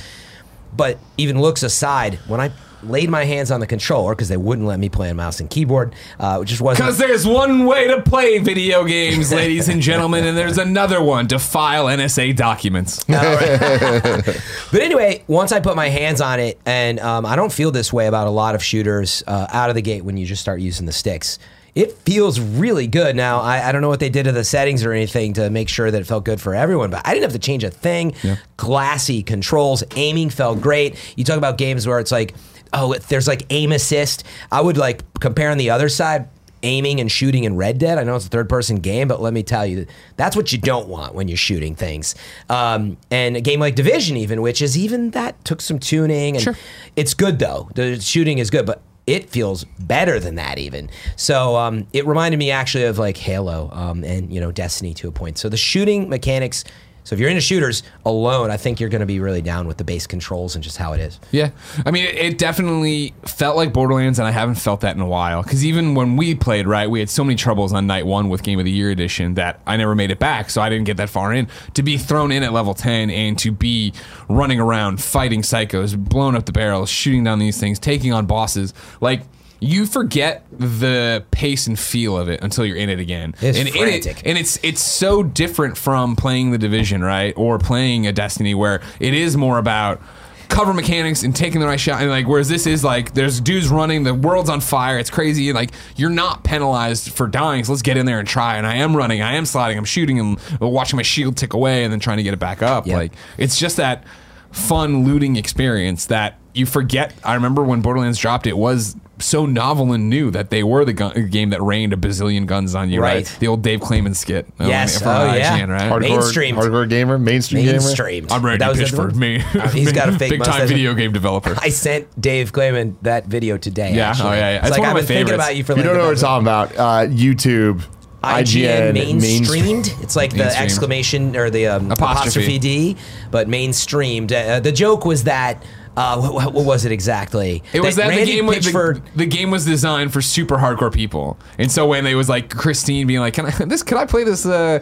Speaker 3: But even looks aside, when I laid my hands on the controller, because they wouldn't let me play on mouse and keyboard, uh, it just wasn't.
Speaker 2: Because there's one way to play video games, ladies and gentlemen, and there's another one to file NSA documents.
Speaker 3: But anyway, once I put my hands on it, and um, I don't feel this way about a lot of shooters uh, out of the gate when you just start using the sticks. It feels really good. Now, I, I don't know what they did to the settings or anything to make sure that it felt good for everyone, but I didn't have to change a thing. Glassy controls, aiming felt great. You talk about games where it's like, oh, if there's like aim assist. I would like compare on the other side aiming and shooting in Red Dead. I know it's a third person game, but let me tell you, that's what you don't want when you're shooting things. Um, and a game like Division, even, which is even that took some tuning. And
Speaker 2: Sure.
Speaker 3: It's good though. The shooting is good, but it feels better than that even. So um, it reminded me actually of like Halo um, and you know Destiny to a point. So the shooting mechanics. So if you're into shooters alone, I think you're going to be really down with the base controls and just how it is.
Speaker 2: Yeah, I mean, it, it definitely felt like Borderlands, and I haven't felt that in a while. Because even when we played, right, we had so many troubles on night one with Game of the Year edition that I never made it back, so I didn't get that far in. To be thrown in at level ten and to be running around fighting psychos, blowing up the barrels, shooting down these things, taking on bosses, like. You forget the pace and feel of it until you're in it again.
Speaker 3: It's
Speaker 2: and
Speaker 3: frantic.
Speaker 2: it, and it's it's so different from playing the division, right? Or playing a Destiny where it is more about cover mechanics and taking the right shot and like whereas this is like there's dudes running the world's on fire it's crazy like you're not penalized for dying so let's get in there and try and i am running i am sliding i'm shooting and watching my shield tick away and then trying to get it back up
Speaker 3: Yeah.
Speaker 2: like it's just that fun looting experience that you forget i remember when borderlands dropped it was so novel and new that they were the gun, game that rained a bazillion guns on you right,
Speaker 3: Right.
Speaker 2: the old dave clayman skit uh,
Speaker 3: Yes.
Speaker 2: from
Speaker 3: Oh, yeah.
Speaker 2: Right
Speaker 1: Hardcore,
Speaker 3: Mainstream.
Speaker 1: hardcore gamer, mainstream, gamer.
Speaker 2: I'm ready
Speaker 3: That
Speaker 2: to
Speaker 3: was
Speaker 2: pitch for me.
Speaker 3: Uh, he's got a fake
Speaker 2: big time video game developer.
Speaker 3: I sent Dave Clayman that video today.
Speaker 2: Yeah,
Speaker 3: actually.
Speaker 2: oh, yeah, yeah.
Speaker 3: It's
Speaker 2: It's
Speaker 3: like
Speaker 2: one of
Speaker 3: I've
Speaker 2: my
Speaker 3: been thinking
Speaker 2: favorites.
Speaker 3: about you for
Speaker 1: You
Speaker 3: like
Speaker 1: don't know what we're talking about. Uh, YouTube,
Speaker 3: IGN,
Speaker 1: mainstream.
Speaker 3: mainstreamed. It's like the exclamation or the um,
Speaker 2: Apostrophe.
Speaker 3: apostrophe. D, but mainstreamed. Uh, the joke was that. Uh, what, what was it exactly?
Speaker 2: It was that, the
Speaker 3: Randy
Speaker 2: game was the, the game was designed for super hardcore people, and so when they was like Christine being like, "Can I this? Can I play this uh,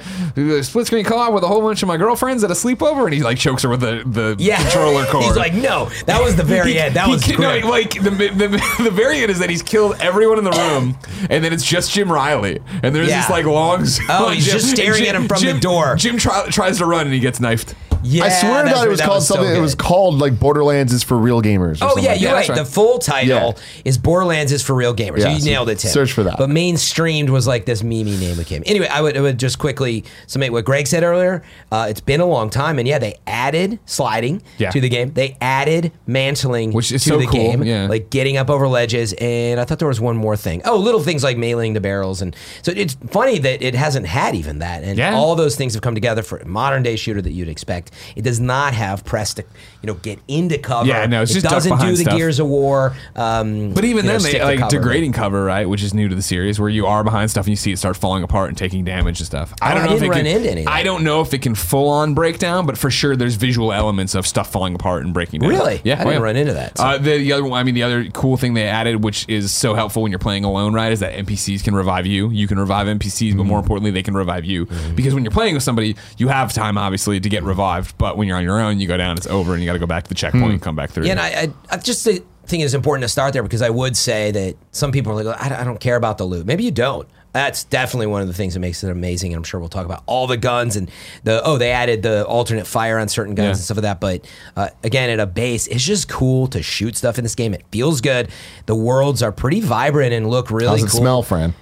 Speaker 2: split screen co-op with a whole bunch of my girlfriends at a sleepover?" And he like chokes her with the the
Speaker 3: yeah,
Speaker 2: controller cord.
Speaker 3: He's like, no, that was the very end. That
Speaker 2: He
Speaker 3: was
Speaker 2: ki-
Speaker 3: great.
Speaker 2: no, like the, the the very end is that he's killed everyone in the room, and then it's just Jim Riley, and there's this like long.
Speaker 3: Oh,
Speaker 2: like,
Speaker 3: he's just
Speaker 2: and
Speaker 3: staring at him from the door.
Speaker 2: Jim try, tries to run and he gets knifed.
Speaker 3: yeah,
Speaker 1: I swear to God, it was called
Speaker 3: so
Speaker 1: something. it was called like Borderlands is for real gamers.
Speaker 3: Oh yeah,
Speaker 1: like
Speaker 3: you're right. The full title is Borderlands is for real gamers. You
Speaker 1: so
Speaker 3: nailed it, Tim.
Speaker 1: search for that.
Speaker 3: But mainstreamed was like this memey name that came. Anyway, I would, I would just quickly summate what Greg said earlier. Uh, it's been a long time, and yeah, they added sliding to the game. They added mantling
Speaker 2: Which is
Speaker 3: to
Speaker 2: so
Speaker 3: the
Speaker 2: cool,
Speaker 3: game,
Speaker 2: yeah.
Speaker 3: like getting up over ledges. And I thought there was one more thing. Oh, little things like mailing the barrels, and so it's funny that it hasn't had even that. And
Speaker 2: Yeah.
Speaker 3: all those things have come together for a modern day shooter that you'd expect. It does not have press to, you know, get into cover.
Speaker 2: Yeah, no, it's
Speaker 3: it
Speaker 2: just duck
Speaker 3: doesn't do
Speaker 2: behind
Speaker 3: the
Speaker 2: stuff.
Speaker 3: Gears of War. Um,
Speaker 2: But even
Speaker 3: you know,
Speaker 2: then,
Speaker 3: stick
Speaker 2: they
Speaker 3: to
Speaker 2: like
Speaker 3: cover.
Speaker 2: degrading cover, right? Which is new to the series, where you are behind stuff and you see it start falling apart and taking damage and stuff. I
Speaker 3: Oh,
Speaker 2: don't
Speaker 3: I
Speaker 2: know if
Speaker 3: didn't
Speaker 2: it
Speaker 3: run
Speaker 2: can.
Speaker 3: into any of that.
Speaker 2: I don't know if it can full on break down, but for sure, there's visual elements of stuff falling apart and breaking down.
Speaker 3: Really?
Speaker 2: Yeah,
Speaker 3: I
Speaker 2: oh,
Speaker 3: didn't
Speaker 2: yeah.
Speaker 3: run into that, so-
Speaker 2: Uh, the, the other, one- I mean, the other cool thing they added, which is so helpful when you're playing alone, right, is that NPCs can revive you. You can revive NPCs,
Speaker 3: Mm-hmm.
Speaker 2: but more importantly, they can revive you because when you're playing with somebody, you have time obviously to get revived, but when you're on your own, you go down, it's over, and you got to go back to the checkpoint and come back through.
Speaker 3: Yeah, and I, I, I just think it's important to start there because I would say that some people are like, I, I don't care about the loot. Maybe you don't. That's definitely one of the things that makes it amazing, and I'm sure we'll talk about all the guns and the oh they added the alternate fire on certain guns
Speaker 2: Yeah.
Speaker 3: and stuff like that. But uh, again, at a base, it's just cool to shoot stuff in this game. It feels good. The worlds are pretty vibrant and look really
Speaker 1: How's it
Speaker 3: cool.
Speaker 1: smell, Fran?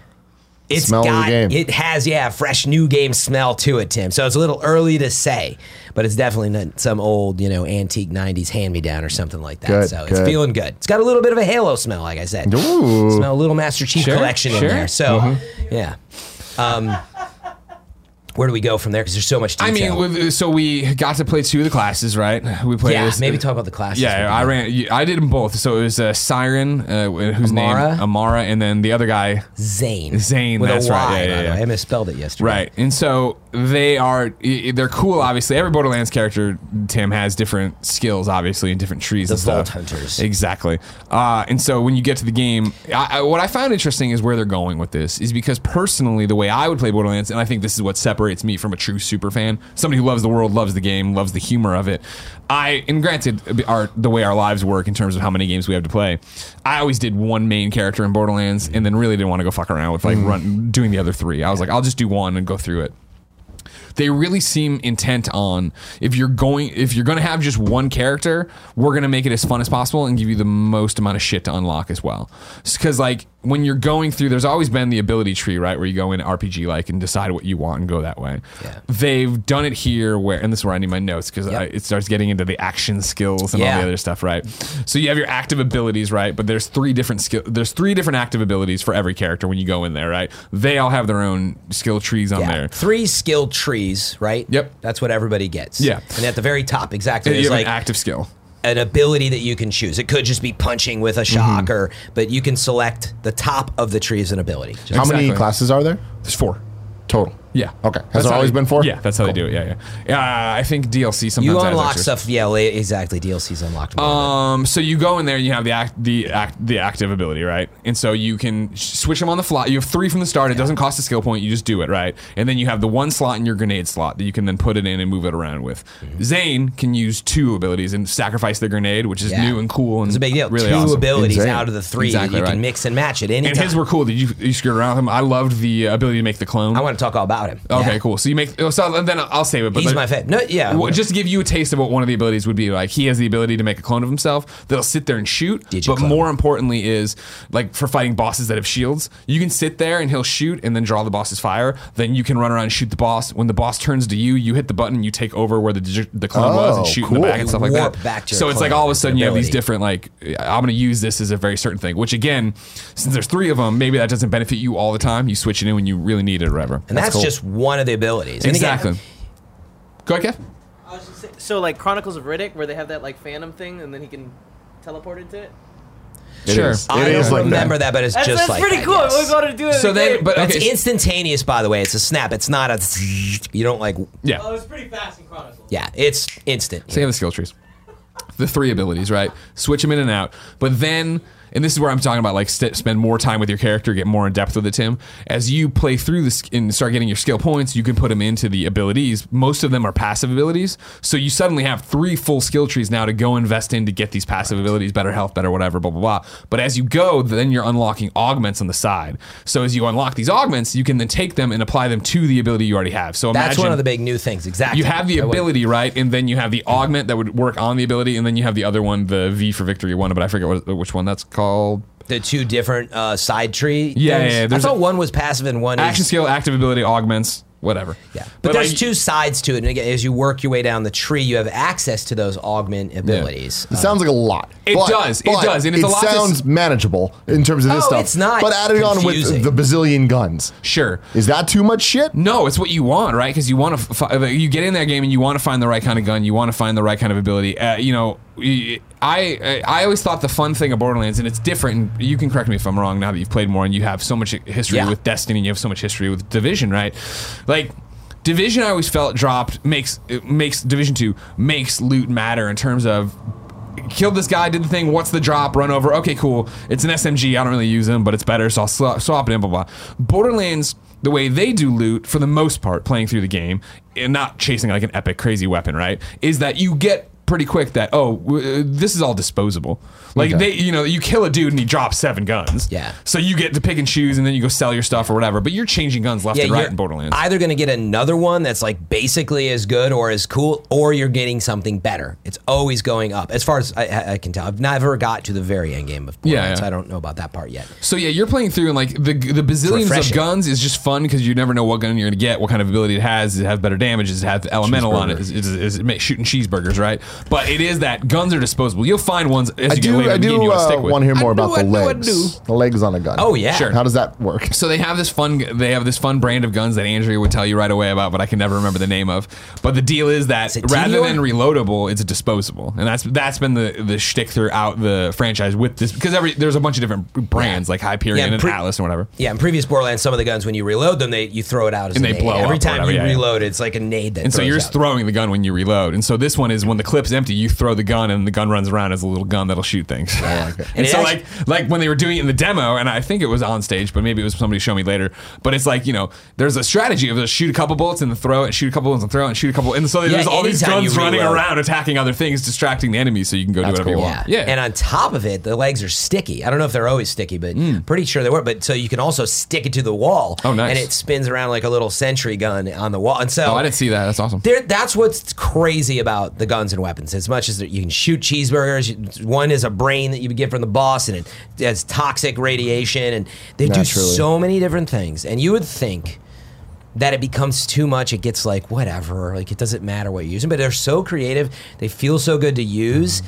Speaker 3: It's
Speaker 1: Smell of the
Speaker 3: got
Speaker 1: game.
Speaker 3: it has yeah fresh new game smell to it, Tim. So it's a little early to say, but it's definitely not some old you know antique '90s hand me down or something like that.
Speaker 1: Good,
Speaker 3: so it's feeling good. It's got a little bit of a Halo smell, like I said.
Speaker 1: Ooh.
Speaker 3: Smell a little Master Chief
Speaker 2: Sure,
Speaker 3: collection in there. So uh-huh. yeah, um, Where do we go from there? Because there's so much detail.
Speaker 2: I mean, so we got to play two of the classes, right? We played.
Speaker 3: yeah,
Speaker 2: as-
Speaker 3: maybe talk about the classes.
Speaker 2: Yeah, I ran. I did them both. So it was uh, Siren, uh, whose
Speaker 3: Amara?
Speaker 2: name Amara, and then the other guy,
Speaker 3: Zane.
Speaker 2: Zane,
Speaker 3: With
Speaker 2: that's right. Yeah, yeah, yeah.
Speaker 3: I misspelled it yesterday.
Speaker 2: Right, and so they are. They're cool. Obviously, every Borderlands character, Tim has different skills, obviously, and different trees.
Speaker 3: The
Speaker 2: and stuff.
Speaker 3: Vault Hunters.
Speaker 2: Exactly. Uh, and so when you get to the game, I, I, what I found interesting is where they're going with this. Is because personally, the way I would play Borderlands, and I think this is what separates me from a true super fan, somebody who loves the world, loves the game, loves the humor of it. I and granted, our the way our lives work in terms of how many games we have to play, I always did one main character in Borderlands, and then really didn't want to go fuck around with like mm. run doing the other three. I was like, I'll just do one and go through it they really seem intent on if you're going if you're going to have just one character we're going to make it as fun as possible and give you the most amount of shit to unlock as well because like when you're going through there's always been the ability tree right where you go in rpg like and decide what you want and go that way
Speaker 3: Yeah.
Speaker 2: they've done it here where and this is where i need my notes because
Speaker 3: Yep.
Speaker 2: it starts getting into the action skills and all the other stuff right so you have your active abilities right but there's three different skill there's three different active abilities for every character when you go in there right they all have their own skill trees on
Speaker 3: Yeah.
Speaker 2: there
Speaker 3: Three skill trees, right?
Speaker 2: Yep.
Speaker 3: That's what everybody gets.
Speaker 2: Yeah.
Speaker 3: And at the very top, exactly,
Speaker 2: you
Speaker 3: there's
Speaker 2: have
Speaker 3: like
Speaker 2: an active skill
Speaker 3: an ability that you can choose. It could just be punching with a shock,
Speaker 2: Mm-hmm.
Speaker 3: or but you can select the top of the tree as an ability. Just-
Speaker 1: How many classes are there
Speaker 2: There's four.
Speaker 1: total?
Speaker 2: Yeah.
Speaker 1: Okay. Has
Speaker 2: That's
Speaker 1: there
Speaker 2: how
Speaker 1: always
Speaker 2: they-
Speaker 1: been four?
Speaker 2: Yeah, that's how they do it. Yeah, yeah. Yeah, I think DLC sometimes
Speaker 3: you unlock stuff. Yeah, exactly. DLC's unlocked.
Speaker 2: Um, so you go in there and you have the act, the act, the active ability, right? And so you can switch them on the fly. You have three from the start. It doesn't cost a skill point. You just do it, right? And then you have the one slot in your grenade slot that you can then put it in and move it around with. Zane can use two abilities and sacrifice the grenade, which is
Speaker 3: Yeah.
Speaker 2: new and cool and
Speaker 3: it's a big deal.
Speaker 2: Really
Speaker 3: Two
Speaker 2: awesome.
Speaker 3: abilities
Speaker 1: Insane.
Speaker 3: out of the three
Speaker 2: Exactly
Speaker 3: that you
Speaker 2: right.
Speaker 3: can mix and match at any
Speaker 2: And
Speaker 3: time.
Speaker 2: his were cool. Did you you screwed around with him? I loved the uh, ability to make the clone.
Speaker 3: I want to talk all about him.
Speaker 2: Okay,
Speaker 3: Yeah.
Speaker 2: cool. So you make oh, so then I'll save it. But
Speaker 3: He's
Speaker 2: the-
Speaker 3: my favorite. No, yeah.
Speaker 2: Well, just to give you a taste of what one of the abilities would be like, he has the ability to make a clone of himself that'll sit there and shoot. but more importantly, is like for fighting bosses that have shields, you can sit there and he'll shoot and then draw the boss's fire. Then you can run around and shoot the boss. When the boss turns to you, you hit the button, you take over where the digi- the clone was and
Speaker 1: Oh,
Speaker 2: shoot in the back and stuff like that. so it's like all of a sudden you have these different like I'm going to use this as a very certain thing. Which again, since there's three of them, maybe that doesn't benefit you all the time. You switch it in when you really need it or whatever.
Speaker 3: and that's,
Speaker 1: cool.
Speaker 3: just one of the abilities. And again,
Speaker 2: exactly. Go ahead, Kev.
Speaker 4: I was just saying, so like Chronicles of Riddick, where they have that like Phantom thing, and then he can teleport into it.
Speaker 1: It
Speaker 2: Sure.
Speaker 1: is.
Speaker 3: I
Speaker 1: It is
Speaker 3: don't
Speaker 1: like
Speaker 3: remember that. but it's
Speaker 4: That's,
Speaker 3: just
Speaker 4: that's
Speaker 3: like
Speaker 4: pretty
Speaker 3: that,
Speaker 4: cool.
Speaker 3: yes.
Speaker 4: We're going to do it.
Speaker 2: So
Speaker 4: in
Speaker 2: then,
Speaker 4: game.
Speaker 2: but
Speaker 3: That's
Speaker 2: okay,
Speaker 3: instantaneous, by the way. It's a snap. It's not a. You don't like.
Speaker 2: yeah.
Speaker 4: oh, it's pretty fast in Chronicles.
Speaker 3: Yeah, it's instant.
Speaker 2: So you have the skill trees. The three abilities, right? Switch them in and out. But then, and this is where I'm talking about like st- spend more time with your character, get more in depth with it, Tim. As you play through this and start getting your skill points, you can put them into the abilities. Most of them are passive abilities. So you suddenly have three full skill trees now to go invest in to get these passive abilities, better health, better whatever, blah, blah, blah. But as you go, then you're unlocking augments on the side. So as you unlock these augments, you can then take them and apply them to the ability you already have. So
Speaker 3: That's one of the big new things. Exactly.
Speaker 2: you have the ability, right? And then you have the augment that would work on the ability, and then you have the other one, the V for victory one, but I forget what, which one that's called.
Speaker 3: The two different uh, side tree.
Speaker 2: Yeah,
Speaker 3: things.
Speaker 2: yeah, yeah,
Speaker 3: I
Speaker 2: there's
Speaker 3: thought
Speaker 2: a-
Speaker 3: one was passive and one
Speaker 2: Action
Speaker 3: is.
Speaker 2: skill, active ability, augments, whatever.
Speaker 3: Yeah, but, there's
Speaker 2: like,
Speaker 3: two sides to it, and again, as you work your way down the tree, you have access to those augment abilities.
Speaker 1: It sounds like a lot.
Speaker 2: It does, it does, and it's
Speaker 1: it
Speaker 2: a lot to
Speaker 1: sounds manageable in terms of this
Speaker 3: Oh,
Speaker 1: stuff.
Speaker 3: it's not
Speaker 1: But adding on with the bazillion guns,
Speaker 2: Sure.
Speaker 1: is that too much shit?
Speaker 2: No, it's what you want, right? Because you want to, fi- you get in that game and you want to find the right kind of gun, you want to find the right kind of ability. Uh, you know, I I always thought the fun thing of Borderlands, and it's different. And you can correct me if I'm wrong. Now that you've played more and you have so much history
Speaker 3: Yeah.
Speaker 2: with Destiny, and you have so much history with Division, right? Like. Division, I always felt dropped makes makes Division Two makes loot matter in terms of killed this guy, did the thing. What's the drop? Run over. Okay, cool. It's an SMG. I don't really use them, but it's better, so I'll swa- swap it in. Blah blah. Borderlands, the way they do loot for the most part, playing through the game and not chasing like an epic crazy weapon, right? Is that you get pretty quick that oh w- uh, this is all disposable. Like
Speaker 1: Okay.
Speaker 2: they, you know, you kill a dude and he drops seven guns.
Speaker 3: Yeah.
Speaker 2: So you get to pick and choose, and then you go sell your stuff or whatever. But you're changing guns left and right in Borderlands.
Speaker 3: either going to get another one that's like basically as good or as cool, or you're getting something better. It's always going up, as far as I- I, I can tell. I've never got to the very end game of Borderlands.
Speaker 2: yeah.
Speaker 3: I don't know about that part yet.
Speaker 2: So yeah, you're playing through and like the the bazillions of
Speaker 3: refreshing.
Speaker 2: guns is just fun because you never know what gun you're gonna get, what kind of ability it has. Does it have better damage? Does it have elemental on it? Is, is, is it shooting cheeseburgers, right? But it is that guns are disposable. You'll find ones as
Speaker 1: I
Speaker 2: you get
Speaker 1: do. I
Speaker 2: in the game
Speaker 1: do
Speaker 2: you want to
Speaker 1: uh, want to hear more
Speaker 2: I
Speaker 1: about
Speaker 2: do,
Speaker 1: the
Speaker 2: I do, I
Speaker 1: legs.
Speaker 2: do.
Speaker 1: The legs on a gun.
Speaker 3: Oh yeah.
Speaker 2: Sure.
Speaker 1: How does that work?
Speaker 2: So they have this fun. They have this fun brand of guns that Andrea would tell you right away about, but I can never remember the name of. But the deal is that
Speaker 3: it
Speaker 2: rather than reloadable, it's a disposable, and that's that's been the the shtick throughout the franchise with this because every there's a bunch of different brands like Hyperion
Speaker 3: Yeah,
Speaker 2: and
Speaker 3: pre-
Speaker 2: Atlas and whatever.
Speaker 3: Yeah, in previous Borderlands, some of the guns when you reload them, they you throw it out as
Speaker 2: And
Speaker 3: a
Speaker 2: they
Speaker 3: nade.
Speaker 2: blow
Speaker 3: Every
Speaker 2: up or
Speaker 3: time
Speaker 2: whatever,
Speaker 3: you
Speaker 2: yeah, yeah.
Speaker 3: reload, it's like a nade that.
Speaker 2: And so
Speaker 3: throws
Speaker 2: you're
Speaker 3: out.
Speaker 2: just throwing the gun when you reload. And so this one is when the clip's empty, you throw the gun and the gun runs around as a little gun that'll shoot things.
Speaker 1: Oh.
Speaker 2: And,
Speaker 3: And
Speaker 2: so
Speaker 3: actu-
Speaker 2: like like when they were doing it in the demo, and I think it was on stage, but maybe it was somebody show me later. But it's like, you know, there's a strategy of just shoot a couple bullets in the throw and shoot a couple bullets in the throw and shoot a couple and so there's all these guns running around attacking other things, distracting the enemy so you can go
Speaker 1: That's
Speaker 2: do whatever
Speaker 1: cool.
Speaker 2: you want. Yeah.
Speaker 3: And on top of it, the legs are sticky. I don't know if they're always sticky, but hmm. pretty sure they were. But so you can also stick it to the wall.
Speaker 2: Oh, nice.
Speaker 3: And it spins around like a little sentry gun on the wall. And so
Speaker 2: oh, I didn't see that. That's awesome.
Speaker 3: there, that's what's crazy about the guns and weapons. As much as you can shoot cheeseburgers, one is a brain that you would get from the boss, and it has toxic radiation, and they do so many different things. And you would think that it becomes too much. It gets like whatever, like it doesn't matter what you're using. But they're so creative. They feel so good to use.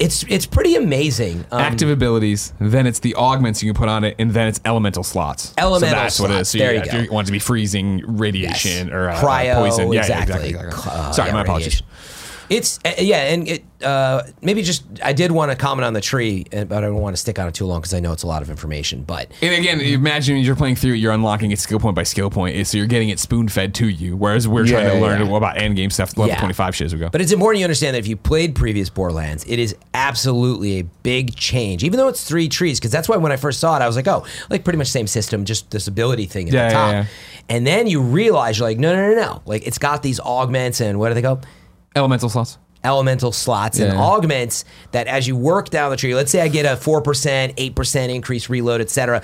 Speaker 3: It's it's pretty amazing. Um,
Speaker 2: Active abilities, then it's the augments you can put on it, and then it's elemental slots.
Speaker 3: Elemental
Speaker 2: so that's what it is. So
Speaker 3: There
Speaker 2: you,
Speaker 3: you go.
Speaker 2: you want it to be freezing, radiation,
Speaker 3: Yes.
Speaker 2: or uh,
Speaker 3: cryo,
Speaker 2: poison. Yeah, yeah,
Speaker 3: exactly.
Speaker 2: exactly. exactly.
Speaker 3: Uh,
Speaker 2: Sorry,
Speaker 3: yeah,
Speaker 2: my apologies.
Speaker 3: radiation. It's uh, yeah, and it uh, maybe just I did want to comment on the tree, uh, but I don't want to stick on it too long because I know it's a lot of information. But
Speaker 2: And again, imagine you're playing through, you're unlocking it skill point by skill point, so you're getting it spoon fed to you. Whereas we're trying to
Speaker 1: Yeah,
Speaker 2: learn about end game stuff level
Speaker 3: Yeah.
Speaker 2: 25 shit as we go.
Speaker 3: But it's important you understand that if you played previous Borderlands, it is absolutely a big change, even though it's three trees. Because that's why when I first saw it, I was like, oh, like pretty much same system, just this ability thing at
Speaker 2: Yeah,
Speaker 3: the
Speaker 2: yeah,
Speaker 3: top.
Speaker 2: yeah.
Speaker 3: And then you realize you're like, no, no, no, no. Like it's got these augments and what do they go?
Speaker 2: Elemental slots.
Speaker 3: elemental slots and
Speaker 2: Yeah.
Speaker 3: augments that as you work down the tree, let's say I get a 4%, 8% increase reload, etc.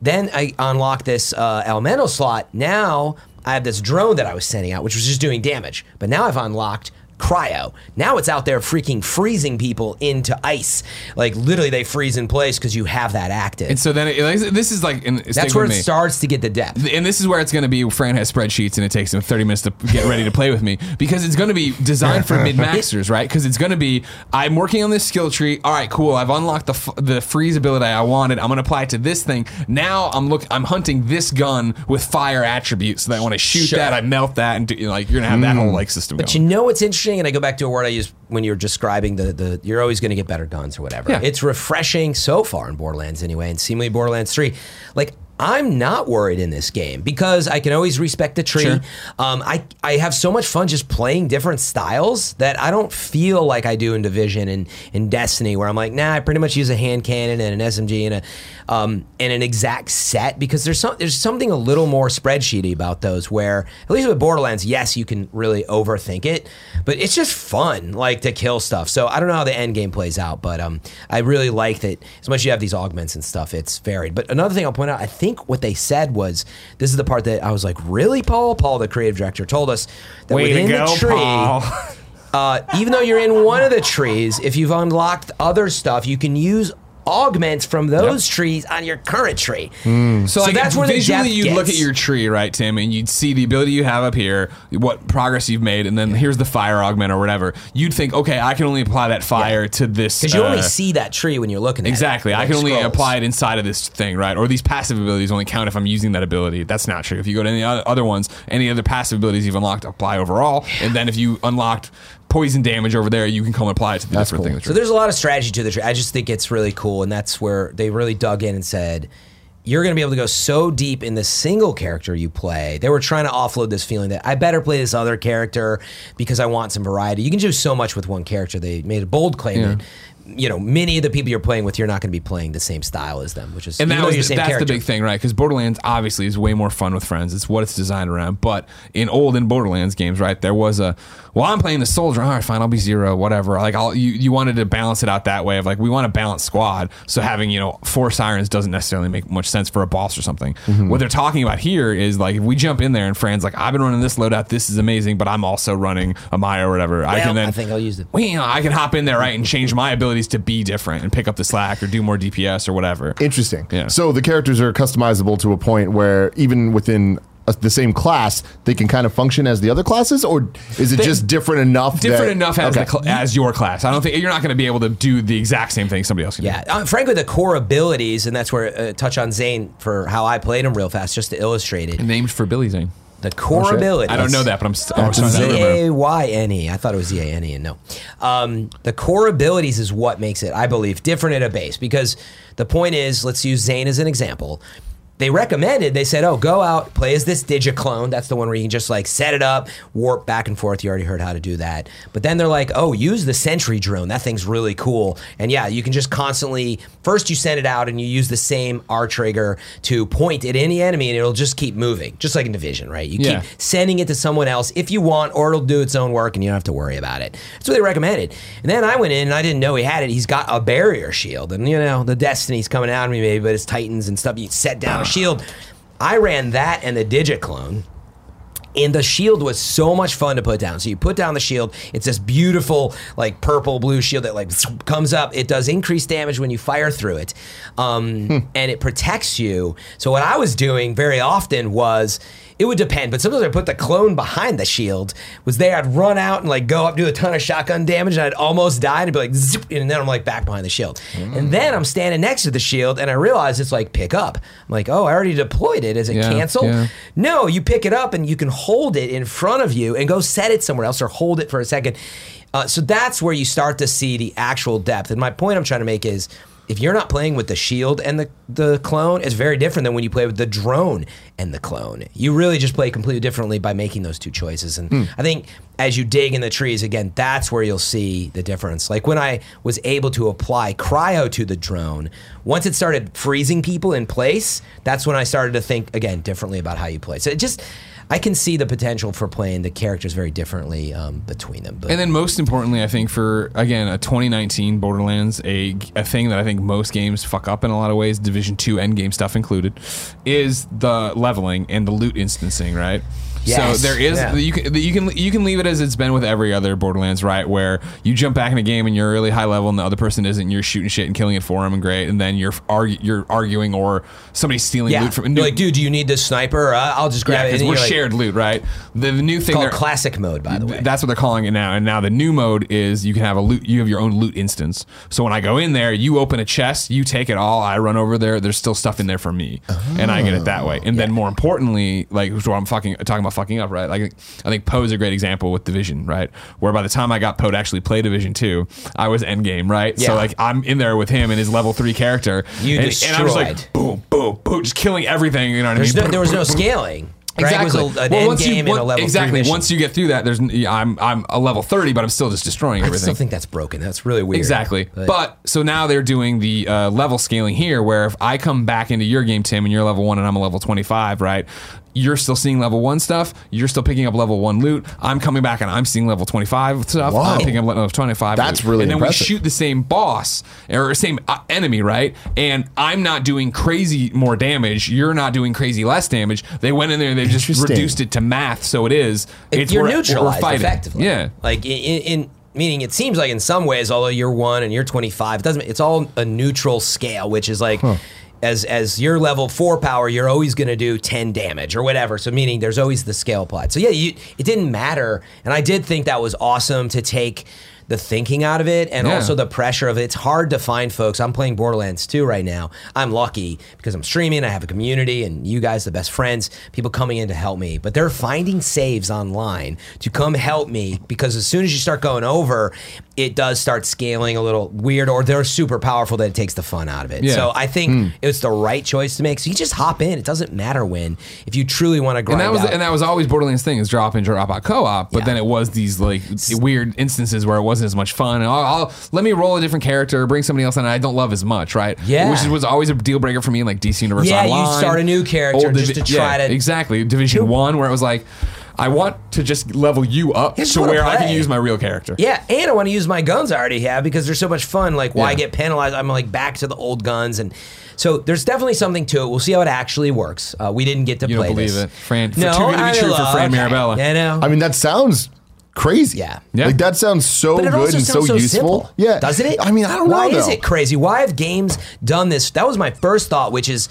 Speaker 3: Then I unlock this uh, elemental slot. Now I have this drone that I was sending out, which was just doing damage. But now I've unlocked cryo. Now it's out there freaking freezing people into ice. Like literally they freeze in place because you have that active.
Speaker 2: And so then it, this is like,
Speaker 3: That's where it
Speaker 2: me.
Speaker 3: starts to get the depth.
Speaker 2: and this is where it's going to be. Fran has spreadsheets, and it takes him 30 minutes to get ready to play with me because it's going to be designed for min maxers, right? Because it's going to be I'm working on this skill tree. All right, cool. I've unlocked the f- the freeze ability I wanted. I'm going to apply it to this thing. Now I'm look. I'm hunting this gun with fire attributes, so that when I shoot
Speaker 3: Sure.
Speaker 2: that, I melt that, and do, you know, like you're going to have that whole mm. like system.
Speaker 3: But you know what's interesting, and I go back to a word I used when you're describing the the you're always going to get better guns or whatever.
Speaker 2: Yeah.
Speaker 3: It's refreshing so far in Borderlands anyway, and seemingly Borderlands Three. Like I'm not worried in this game because I can always respec the tree.
Speaker 2: Sure.
Speaker 3: Um, I I have so much fun just playing different styles that I don't feel like I do in Division and in Destiny, where I'm like, nah, I pretty much use a hand cannon and an SMG and a um, and an exact set because there's some there's something a little more spreadsheety about those. Where at least with Borderlands, yes, you can really overthink it, but it's just fun like to kill stuff. So I don't know how the end game plays out, but um, I really like that as much as you have these augments and stuff, it's varied. But another thing I'll point out, I think what they said was this is the part that I was like, really, Paul? Paul, the creative director, told us that
Speaker 2: Way
Speaker 3: within
Speaker 2: go,
Speaker 3: the tree. Uh, even though you're in one of the trees, if you've unlocked other stuff, you can use augments from those trees on your current tree.
Speaker 2: So, like
Speaker 3: that's where
Speaker 2: visually you'd look at your tree, right, Tim, and you'd see the ability you have up here, what progress you've made, and then here's the fire augment or whatever. You'd think, okay, I can only apply that fire to this.
Speaker 3: Because you only
Speaker 2: uh,
Speaker 3: see that tree when you're looking at it.
Speaker 2: Exactly.
Speaker 3: it.
Speaker 2: I
Speaker 3: like
Speaker 2: can only
Speaker 3: scrolls.
Speaker 2: apply it inside of this thing, right? Or these passive abilities only count if I'm using that ability. That's not true. If you go to any other other ones, any other passive abilities you've unlocked apply overall. And then if you unlocked poison damage over there, you can come and apply it to the
Speaker 1: That's
Speaker 2: different
Speaker 1: cool.
Speaker 2: things.
Speaker 3: So there's a lot of strategy to the tree. I just think it's really cool, and that's where they really dug in and said, "You're going to be able to go so deep in the single character you play." They were trying to offload this feeling that I better play this other character because I want some variety. You can do so much with one character. They made a bold claim
Speaker 2: Yeah.
Speaker 3: that. You know, many of the people you're playing with, you're not going to be playing the same style as them, which is
Speaker 2: and that was the,
Speaker 3: same
Speaker 2: that's
Speaker 3: character.
Speaker 2: the big thing, right? Because Borderlands obviously is way more fun with friends. It's what it's designed around. But in olden Borderlands games, right, there was a well, I'm playing the soldier. All right, fine, I'll be zero, whatever. Like, I'll you you wanted to balance it out that way of like we want a balanced squad. So having you know four sirens doesn't necessarily make much sense for a boss or something.
Speaker 3: Mm-hmm.
Speaker 2: What they're talking about here is like if we jump in there and Fran's like I've been running this loadout, this is amazing, but I'm also running a Maya or whatever. I can then
Speaker 3: I think I'll use it.
Speaker 2: Well, you know, I can hop in there right and change my abilities to be different and pick up the slack or do more DPS or whatever.
Speaker 1: Interesting.
Speaker 2: Yeah.
Speaker 1: So the characters are customizable to a point where even within a, the same class, they can kind of function as the other classes, or is it
Speaker 2: They-
Speaker 1: just different enough?
Speaker 2: Different
Speaker 1: that-
Speaker 2: enough as
Speaker 1: Okay.
Speaker 2: the cl- as your class. I don't think you're not going to be able to do the exact same thing somebody else can.
Speaker 3: Yeah, uh, frankly, the core abilities, and that's where uh, touch on Zane for how I played him real fast, just to illustrate it.
Speaker 2: do. Named for Billy Zane.
Speaker 3: The core
Speaker 1: shit.
Speaker 3: abilities.
Speaker 2: I don't know that, but I'm. St- I was trying to
Speaker 3: Z
Speaker 2: remember.
Speaker 3: A Y N E. I thought it was Z A N E, and no. Um, the core abilities is what makes it, I believe, different at a base. Because the point is, let's use Zane as an example. They recommended, they said, oh, go out, play as this Digiclone. That's the one where you can just like set it up, warp back and forth. You already heard how to do that. But then they're like, oh, use the Sentry drone. That thing's really cool. And yeah, you can just constantly, first you send it out and you use the same R trigger to point at any enemy and it'll just keep moving, just like in Division, right? You
Speaker 2: Yeah.
Speaker 3: keep sending it to someone else if you want, or it'll do its own work and you don't have to worry about it. That's what they recommended. And then I went in and I didn't know he had it. He's got a barrier shield, and you know the Destiny's coming out of me maybe, but it's Titans and stuff. You set down a shield. I ran that and the Digiclone. And the shield was so much fun to put down. So you put down the shield. It's this beautiful, like purple blue shield that like comes up. It does increased damage when you fire through it, um, and it protects you. So what I was doing very often was. It would depend, but sometimes I put the clone behind the shield. Was there? I'd run out and like go up, do a ton of shotgun damage, and I'd almost die, and it'd be like, zip, and then I'm like back behind the shield, and then I'm standing next to the shield, and I realize it's like pick up. I'm like, oh, I already deployed it. Is it
Speaker 2: Yeah,
Speaker 3: cancel?
Speaker 2: yeah.
Speaker 3: No, you pick it up and you can hold it in front of you and go set it somewhere else or hold it for a second. Uh, so that's where you start to see the actual depth. And my point I'm trying to make is if you're not playing with the shield and the, the clone, it's very different than when you play with the drone and the clone. You really just play completely differently by making those two choices. And
Speaker 2: Hmm.
Speaker 3: I think as you dig in the trees, again, that's where you'll see the difference. Like when I was able to apply cryo to the drone, once it started freezing people in place, that's when I started to think again differently about how you play. So it just, I can see the potential for playing the characters very differently um, between them. But
Speaker 2: And then most importantly, I think for again a 2019 Borderlands, a, a thing that I think most games fuck up in a lot of ways, Division Two end game stuff included, is the leveling and the loot instancing, right?
Speaker 3: Yes.
Speaker 2: So there is
Speaker 3: Yeah.
Speaker 2: you can you can you can leave it as it's been with every other Borderlands, right? Where you jump back in a game and you're really high level and the other person isn't, and you're shooting shit and killing it for them and great, and then you're argu- you're arguing or somebody's stealing
Speaker 3: yeah,
Speaker 2: loot from
Speaker 3: You're like, dude, do you need this sniper? I'll just
Speaker 2: yeah,
Speaker 3: grab it. And
Speaker 2: we're
Speaker 3: you're like-
Speaker 2: shared loot, right? The, the new thing
Speaker 3: Called classic mode, by the way.
Speaker 2: that's what they're calling it now. And now the new mode is you can have a loot. You have your own loot instance. So when I go in there, you open a chest, you take it all. I run over there. There's still stuff in there for me, and I get it that way. And then more importantly, like what I'm fucking talking about fucking up, right? Like I think Poe's a great example with Division, right? Where by the time I got Poe to actually play Division two, I was endgame, right?
Speaker 3: Yeah.
Speaker 2: So like I'm in there with him and his level three character,
Speaker 3: You
Speaker 2: and, and I was like
Speaker 3: destroyed.
Speaker 2: boom, boom, boom, just killing everything. You know what
Speaker 3: There's
Speaker 2: I mean?
Speaker 3: no, there was no scaling.
Speaker 2: Exactly.
Speaker 3: It was a, an
Speaker 2: well, once you
Speaker 3: game and a
Speaker 2: one-
Speaker 3: level
Speaker 2: exactly once you get through that, there's I'm I'm a level thirty, but I'm still just destroying
Speaker 3: I
Speaker 2: everything.
Speaker 3: still think that's broken. That's really weird.
Speaker 2: Exactly. But, so now they're doing the uh, level scaling here, where if I come back into your game, Tim, and you're level one and I'm a level 25, right? You're still seeing level one stuff. You're still picking up level one loot. I'm coming back and I'm seeing level 25 stuff.
Speaker 1: Wow.
Speaker 2: I'm picking up level 25.
Speaker 1: That's
Speaker 2: loot.
Speaker 1: really
Speaker 2: And then
Speaker 1: impressive.
Speaker 2: we shoot the same boss or same uh, enemy, right? And I'm not doing crazy more damage. You're not doing crazy less damage. They went in there and they just reduced it to math, so it is.
Speaker 3: If you're
Speaker 2: we're- we're
Speaker 3: neutralized
Speaker 2: fighting.
Speaker 3: effectively.
Speaker 2: Yeah.
Speaker 3: Like in, in, in meaning it seems like in some ways, although you're one and you're 25, it doesn't. It's all a neutral scale, which is like. As, as your level four power, you're always going to do 10 damage or whatever. So, meaning there's always the scale applied. So, yeah, you, it didn't matter. And I did think that was awesome to take the thinking out of it and
Speaker 2: Yeah.
Speaker 3: also the pressure of it. It's hard to find folks. I'm playing Borderlands 2 right now. I'm lucky because I'm streaming, I have a community, and you guys, the best friends, people coming in to help me. But they're finding saves online to come help me because as soon as you start going over, it does start scaling a little weird or they're super powerful that it takes the fun out of it.
Speaker 2: Yeah.
Speaker 3: So I think hmm. it's the right choice to make. So you just hop in. It doesn't matter when. If you truly want to grind
Speaker 2: and that was
Speaker 3: out.
Speaker 2: and that was always Borderlands thing is drop in drop out co-op, but
Speaker 3: Yeah.
Speaker 2: then it was these like weird instances where it wasn't as much fun. And I'll, I'll let me roll a different character, bring somebody else in I don't love as much, right?
Speaker 3: Yeah.
Speaker 2: which was always a deal breaker for me in like DC Universe
Speaker 3: Yeah, you
Speaker 2: Online.
Speaker 3: start a new character
Speaker 2: Old
Speaker 3: just to try
Speaker 2: yeah,
Speaker 3: to-
Speaker 2: exactly Division One where it was like. I want to just level you up
Speaker 3: just
Speaker 2: to
Speaker 3: wanna
Speaker 2: where I can
Speaker 3: play.
Speaker 2: use my real character.
Speaker 3: Yeah, and I want to use my guns I already have because they're so much fun. Like, why
Speaker 2: Yeah.
Speaker 3: get penalized? I'm like back to the old guns, and so there's definitely something to it. We'll see how it actually works. Uh, we didn't get to
Speaker 2: You don't
Speaker 3: play
Speaker 2: believe
Speaker 3: this.
Speaker 2: it. Fran- for
Speaker 3: no,
Speaker 2: too good to be
Speaker 3: I
Speaker 2: true for
Speaker 3: know,
Speaker 2: Fran
Speaker 3: okay.
Speaker 2: Mirabella.
Speaker 3: I know.
Speaker 1: I mean, that sounds crazy.
Speaker 3: Yeah.
Speaker 2: Yeah.
Speaker 1: Like that sounds so
Speaker 3: but it
Speaker 1: good
Speaker 3: also
Speaker 1: and so
Speaker 3: so
Speaker 1: useful.
Speaker 3: simple.
Speaker 1: Yeah.
Speaker 3: doesn't it?
Speaker 1: I mean, I don't
Speaker 3: Why
Speaker 1: know.
Speaker 3: Why is
Speaker 1: though.
Speaker 3: it crazy? Why have games done this? That was my first thought, which is.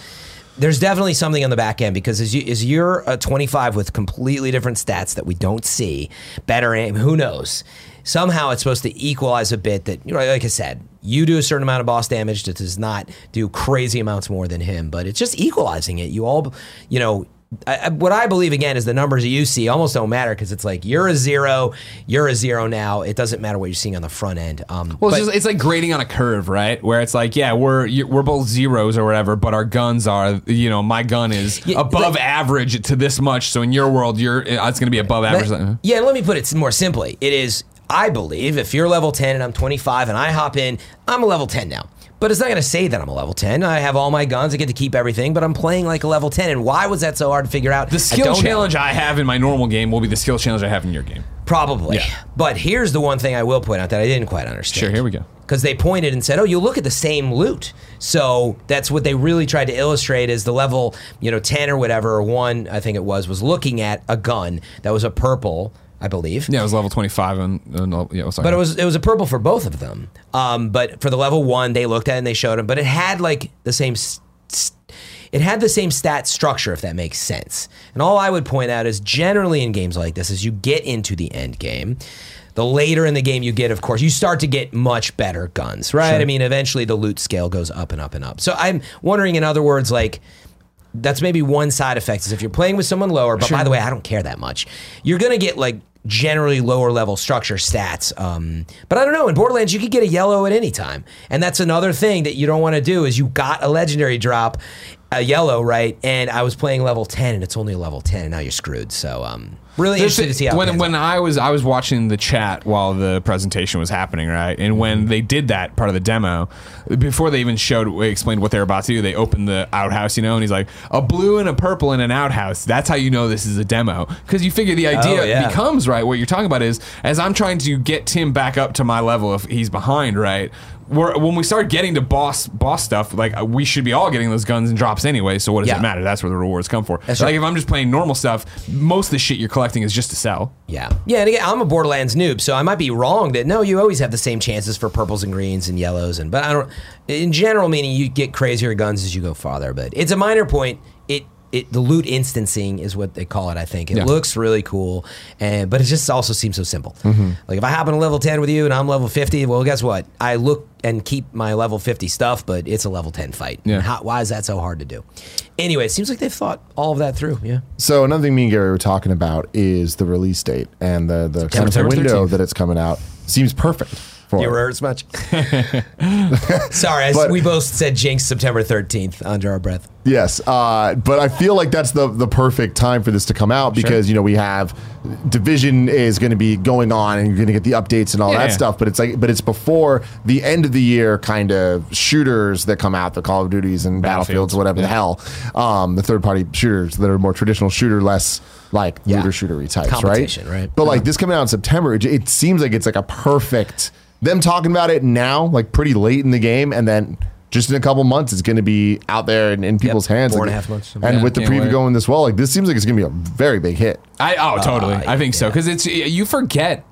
Speaker 3: there's definitely something on the back end because as you as you're a 25 with completely different stats that we don't see, better aim, who knows? Somehow it's supposed to equalize a bit that you know, like I said, you do a certain amount of boss damage that does not do crazy amounts more than him, but it's just equalizing it. You all, you know. I, what I believe again is the numbers that you see almost don't matter because it's like you're a zero, you're a zero now. It doesn't matter what you're seeing on the front end. Um,
Speaker 2: Well,
Speaker 3: but-
Speaker 2: it's, just, it's like grading on a curve, right? Where it's like, yeah, we're we're both zeros or whatever, but our guns are, you know, my gun is
Speaker 3: Yeah,
Speaker 2: above
Speaker 3: like-
Speaker 2: average to this much. So in your world, you're it's going to be above average.
Speaker 3: Let- yeah, let me put it more simply. It is, I believe, if you're level 10 and I'm 25 and I hop in, I'm a level 10 now. But it's not going to say that I'm a level 10. I have all my guns. I get to keep everything, but I'm playing like a level 10. And why was that so hard to figure out?
Speaker 2: The skill
Speaker 3: don't know.
Speaker 2: challenge I have in my normal game will be the skill challenge I have in your game.
Speaker 3: Probably.
Speaker 2: Yeah.
Speaker 3: But here's the one thing I will point out that I didn't quite understand.
Speaker 2: Sure, here we go.
Speaker 3: Because they pointed and said, "Oh, you look at the same loot." So that's what they really tried to illustrate is the level, you know, ten or whatever, or one, I think it was, was looking at a gun that was a purple, I believe.
Speaker 2: Yeah, it was level 25 and, and yeah, sorry.
Speaker 3: But it was it was a purple for both of them. Um, but for the level one, they looked at it and they showed him. But it had like the same. s- s- It had the same stat structure, if that makes sense. And all I would point out is generally in games like this, as you get into the end game, the later in the game you get, of course, you start to get much better guns, right? I mean, eventually the loot scale goes up and up and up. So I'm wondering, in other words, like that's maybe one side effect is if you're playing with someone lower, but by the way, I don't care that much. You're gonna get like generally lower level structure stats. Um, but I don't know. In Borderlands, you could get a yellow at any time, and that's another thing that you don't want to do. Is you got a legendary drop, a yellow, right? And I was playing level ten, and it's only a level ten, and now you're screwed. So um, really
Speaker 2: There's-
Speaker 3: interested to see how
Speaker 2: when when
Speaker 3: out.
Speaker 2: I was I was watching the chat while the presentation was happening, right? And
Speaker 3: Mm-hmm.
Speaker 2: when they did that part of the demo, before they even showed explained what they were about to do, they opened the outhouse, you know, and he's like a blue and a purple in an outhouse. That's how you know this is a demo because you figure the idea
Speaker 3: Oh, yeah.
Speaker 2: becomes right. What you're talking about is as I'm trying to get Tim back up to my level if he's behind, right? We're, when we start getting to boss boss stuff, like uh, we should be all getting those guns and drops anyway. So what does
Speaker 3: Yeah.
Speaker 2: it matter? That's where the rewards come for.
Speaker 3: That's
Speaker 2: like
Speaker 3: right.
Speaker 2: if I'm just playing normal stuff, most of the shit you're collecting is just to sell.
Speaker 3: Yeah. Yeah, and again, I'm a Borderlands noob, so I might be wrong that no, you always have the same chances for purples and greens and yellows and but I don't in general meaning you get crazier guns as you go farther, but it's a minor point. It it the loot instancing is what they call it, I think. It
Speaker 2: Yeah.
Speaker 3: looks really cool, and but it just also seems so simple.
Speaker 2: Mm-hmm.
Speaker 3: Like if I happen to level 10 with you and I'm level 50, well guess what? I look and keep my level 50 stuff, but it's a level 10 fight.
Speaker 2: Yeah.
Speaker 3: How, why is that so hard to do? Anyway, it seems like they've thought all of that through. Yeah.
Speaker 1: So another thing me and Gary were talking about is the release date and the the kind of the window
Speaker 2: 13th.
Speaker 1: that it's coming out seems perfect for
Speaker 3: You were as much. Sorry,
Speaker 1: But-
Speaker 3: we both said Jinx September 13th under our breath.
Speaker 1: Yes, uh, but I feel like that's the the perfect time for this to come out because you know we have division is going to be going on and you're going to get the updates and all
Speaker 2: Yeah,
Speaker 1: that
Speaker 2: yeah.
Speaker 1: stuff. But it's like, but it's before the end of the year kind of shooters that come out, the Call of Duties and Battlefields,
Speaker 2: Battlefields,
Speaker 1: whatever the hell, um, the third party shooters that are more traditional shooter, less like
Speaker 3: Yeah.
Speaker 1: looter shootery types, right?
Speaker 3: right?
Speaker 1: But like this coming out in September, it, it seems like it's like a perfect. Them talking about it now, like pretty late in the game, and then. Just in a couple months, it's going to be out there in, in people's hands.
Speaker 3: four and a half months.
Speaker 1: And
Speaker 2: Yeah,
Speaker 1: with the preview
Speaker 2: wait.
Speaker 1: going this well, like this seems like it's going to be a very big hit.
Speaker 2: I oh totally. Uh, I think so because it's you forget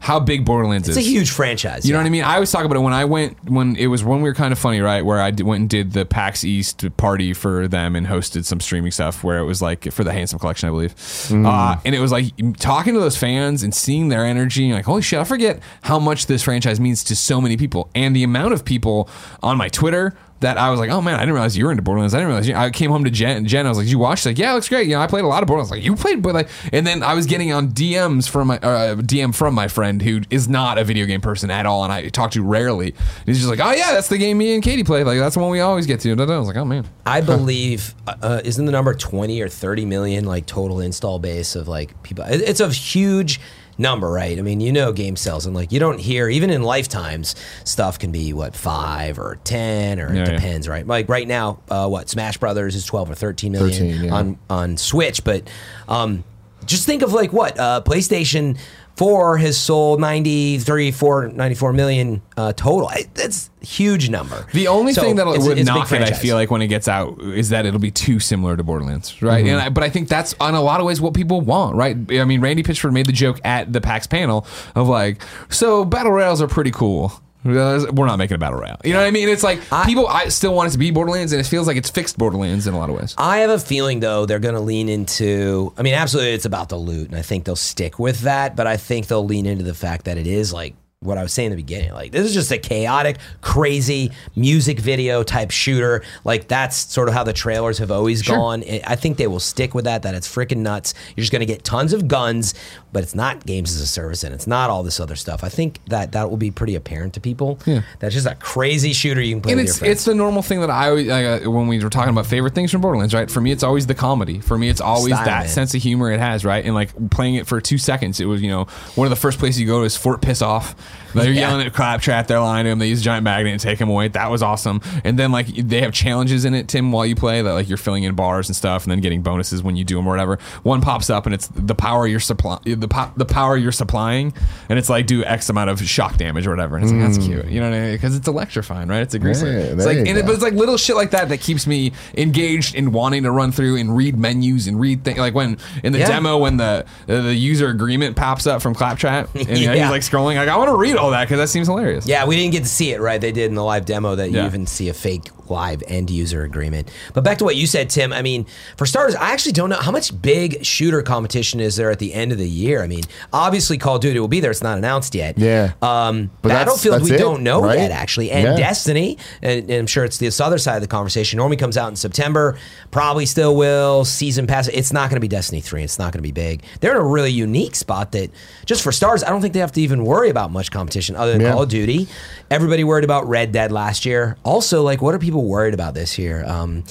Speaker 2: how big Borderlands
Speaker 3: It's
Speaker 2: is.
Speaker 3: It's a huge franchise.
Speaker 2: You know what I mean? I always talk about it when I went when it was when we were kind of funny, right? Where I went and did the PAX East party for them and hosted some streaming stuff where it was like for the Handsome Collection, I believe. Uh, and it was like talking to those fans and seeing their energy, and like holy shit, I forget how much this franchise means to so many people and the amount of people on my Twitter. That I was like, oh man, I didn't realize you were into Borderlands. I didn't realize you. I came home to Jen. Jen, I was like, you watched? She's like, "Yeah, it looks great." You know, I played a lot of Borderlands. Like, you played, but like, and then I was getting on DMs from my uh, DM from my friend who is not a video game person at all, and I talk to rarely. And he's just like, "Oh yeah, that's the game me and Katie play. Like, that's the one we always get to." And I was like, "Oh man."
Speaker 3: I believe uh, uh, isn't the number twenty or thirty million like total install base of like people? It's a huge number, right? I mean, you know, game sales and like you don't hear even in lifetimes stuff can be what five or ten or
Speaker 2: Yeah,
Speaker 3: it
Speaker 2: yeah.
Speaker 3: depends, right? Like right now, uh, what Smash Brothers is twelve or thirteen million
Speaker 1: 13, yeah.
Speaker 3: on on Switch, but um, just think of like what uh, PlayStation. 4 has sold 93 4 94 million uh, total. I, that's a huge number.
Speaker 2: The only
Speaker 3: So
Speaker 2: thing that would
Speaker 3: it's
Speaker 2: knock it, I feel like, when it gets out, is that it'll be too similar to Borderlands, right?
Speaker 3: Mm-hmm.
Speaker 2: And I, but I think that's on a lot of ways what people want, right? I mean, Randy Pitchford made the joke at the PAX panel of like, so battle royales are pretty cool. We're not making a battle royale. You know what I mean? It's like
Speaker 3: I-
Speaker 2: people. I still want it to be Borderlands, and it feels like it's fixed Borderlands in a lot of ways.
Speaker 3: I have a feeling though they're going to lean into. I mean, absolutely, it's about the loot, and I think they'll stick with that. But I think they'll lean into the fact that it is like what I was saying in the beginning. Like this is just a chaotic, crazy music video type shooter. Like that's sort of how the trailers have always gone. I I think they will stick with that. That it's freaking nuts. You're just going to get tons of guns, but it's not games as a service, and it's not all this other stuff. I think that that will be pretty apparent to people.
Speaker 2: Yeah.
Speaker 3: That's just a crazy shooter you can play
Speaker 2: and it's it's the normal thing that I always like, uh, when we were talking about favorite things from Borderlands, right? For me, it's always the comedy. For me, it's always
Speaker 3: Style,
Speaker 2: that
Speaker 3: man.
Speaker 2: sense of humor it has, right? And like playing it for two seconds, it was you know one of the first places you go is Fort Piss Off. They're
Speaker 3: Yeah.
Speaker 2: yelling at Claptrap, they're lying to him. They use a giant magnet and take him away. That was awesome. And then like they have challenges in it, Tim, while you play that like you're filling in bars and stuff, and then getting bonuses when you do them or whatever. One pops up and it's the power you're supply the po- the power you're supplying, and it's like do X amount of shock damage or whatever. And it's like that's cute, you know what I mean? Because it's electrifying, right? It's a greaser.
Speaker 1: Yeah,
Speaker 2: it's like and it, but it's like little shit like that that keeps me engaged in wanting to run through and read menus and read things. Like when in the
Speaker 3: Yeah.
Speaker 2: demo when the the user agreement pops up from Claptrap and you know,
Speaker 3: Yeah.
Speaker 2: he's like scrolling, like I want to read all that because that seems hilarious.
Speaker 3: Yeah, we didn't get to see it, right? They did in the live demo that you
Speaker 2: Yeah.
Speaker 3: even see a fake live end user agreement. But back to what you said, Tim. I mean, for starters, I actually don't know how much big shooter competition is there at the end of the year. I mean, obviously Call of Duty will be there. It's not announced yet.
Speaker 1: Yeah.
Speaker 3: Um,
Speaker 1: But that's-
Speaker 3: Battlefield,
Speaker 1: that's
Speaker 3: we
Speaker 1: it,
Speaker 3: don't know
Speaker 1: right?
Speaker 3: yet, actually. And
Speaker 1: Yeah.
Speaker 3: Destiny, and, and I'm sure it's this other side of the conversation, normally comes out in September. Probably still will. Season pass. It's not going to be Destiny 3. It's not going to be big. They're in a really unique spot that, just for stars, I don't think they have to even worry about much competition other than
Speaker 1: Yeah.
Speaker 3: Call of Duty. Everybody worried about Red Dead last year. Also, like, what are people worried about this year? Um,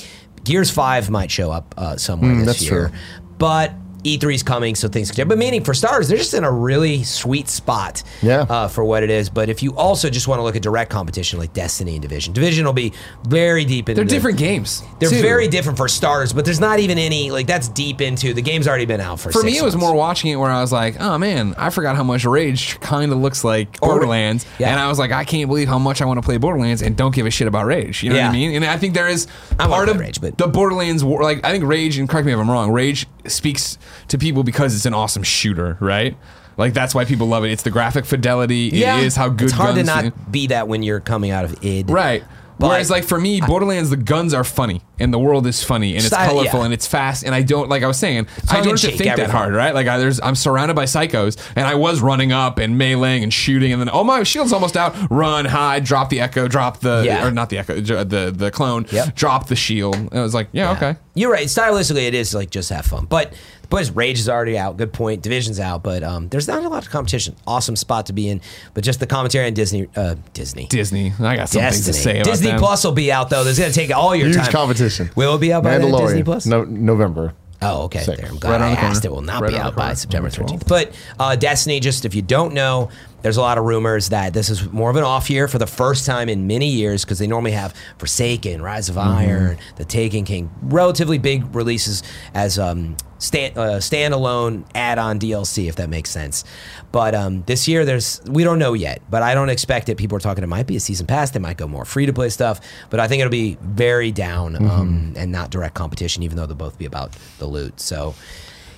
Speaker 3: Gears 5 might show up uh, somewhere this
Speaker 1: Mm, that's
Speaker 3: year.
Speaker 1: true.
Speaker 3: But E3's coming, so things can change. But meaning for starters, they're just in a really sweet spot
Speaker 1: Yeah.
Speaker 3: uh, for what it is. But if you also just want to look at direct competition like Destiny and Division, Division will be very deep into
Speaker 2: They're different games.
Speaker 3: They're
Speaker 2: too.
Speaker 3: very different for starters, but there's not even any like that's deep into the game's already been out for.
Speaker 2: For
Speaker 3: six
Speaker 2: me, it was more watching it where I was like, "Oh man, I forgot how much Rage kind of looks like
Speaker 3: Or-
Speaker 2: Borderlands,"
Speaker 3: yeah.
Speaker 2: and I was like, "I can't believe how much I want to play Borderlands and don't give a shit about Rage." You know what I mean? And I think there is
Speaker 3: I wanna
Speaker 2: part of
Speaker 3: Rage, but-
Speaker 2: the Borderlands war. Like I think Rage, and correct me if I'm wrong, Rage speaks to people because it's an awesome shooter, right? Like that's why people love it. It's the graphic fidelity. Yeah. It is how good
Speaker 3: It's hard to not
Speaker 2: feel.
Speaker 3: be that when you're coming out of id.
Speaker 2: Right.
Speaker 3: But-
Speaker 2: Whereas, like for me, Borderlands, the guns are funny and the world is funny and it's
Speaker 3: Style-
Speaker 2: colorful
Speaker 3: yeah.
Speaker 2: and it's fast. And I don't, like I was saying, I don't have to think that hard, right? Like I, there's, I'm surrounded by psychos and I was running up and meleeing and shooting and then oh my shield's almost out. Run, hide, drop the echo, drop the
Speaker 3: Yeah.
Speaker 2: or not the echo, the the clone,
Speaker 3: Yep.
Speaker 2: drop the shield. And I was like, yeah, okay.
Speaker 3: You're right. Stylistically, it is like just have fun. But but Rage is already out. Good point. Division's out, but um, there's not a lot of competition. Awesome spot to be in. But just the commentary on Disney, uh, Disney,
Speaker 2: Disney. I got some things to say about
Speaker 3: Disney
Speaker 2: them.
Speaker 3: Plus will be out though. That's gonna take all your
Speaker 1: Huge
Speaker 3: time.
Speaker 1: competition.
Speaker 3: Will it be out by then, Disney Plus?
Speaker 1: No, November.
Speaker 3: Oh, okay.
Speaker 1: Six.
Speaker 3: There, I'm glad
Speaker 2: Right
Speaker 3: I asked.
Speaker 2: corner.
Speaker 3: It will not
Speaker 2: Right
Speaker 3: be out by. September 13th. But uh, Destiny, just if you don't know, there's a lot of rumors that this is more of an off year for the first time in many years because they normally have Forsaken, Rise of
Speaker 2: Mm-hmm.
Speaker 3: Iron, The Taken King, relatively big releases as um, stand, uh, standalone add-on DLC, if that makes sense. But um, this year, there's we don't know yet, but I don't expect it. People are talking it might be a season pass. They might go more free to play stuff, but I think it'll be very down um, and not direct competition, even though they'll both be about the loot. So.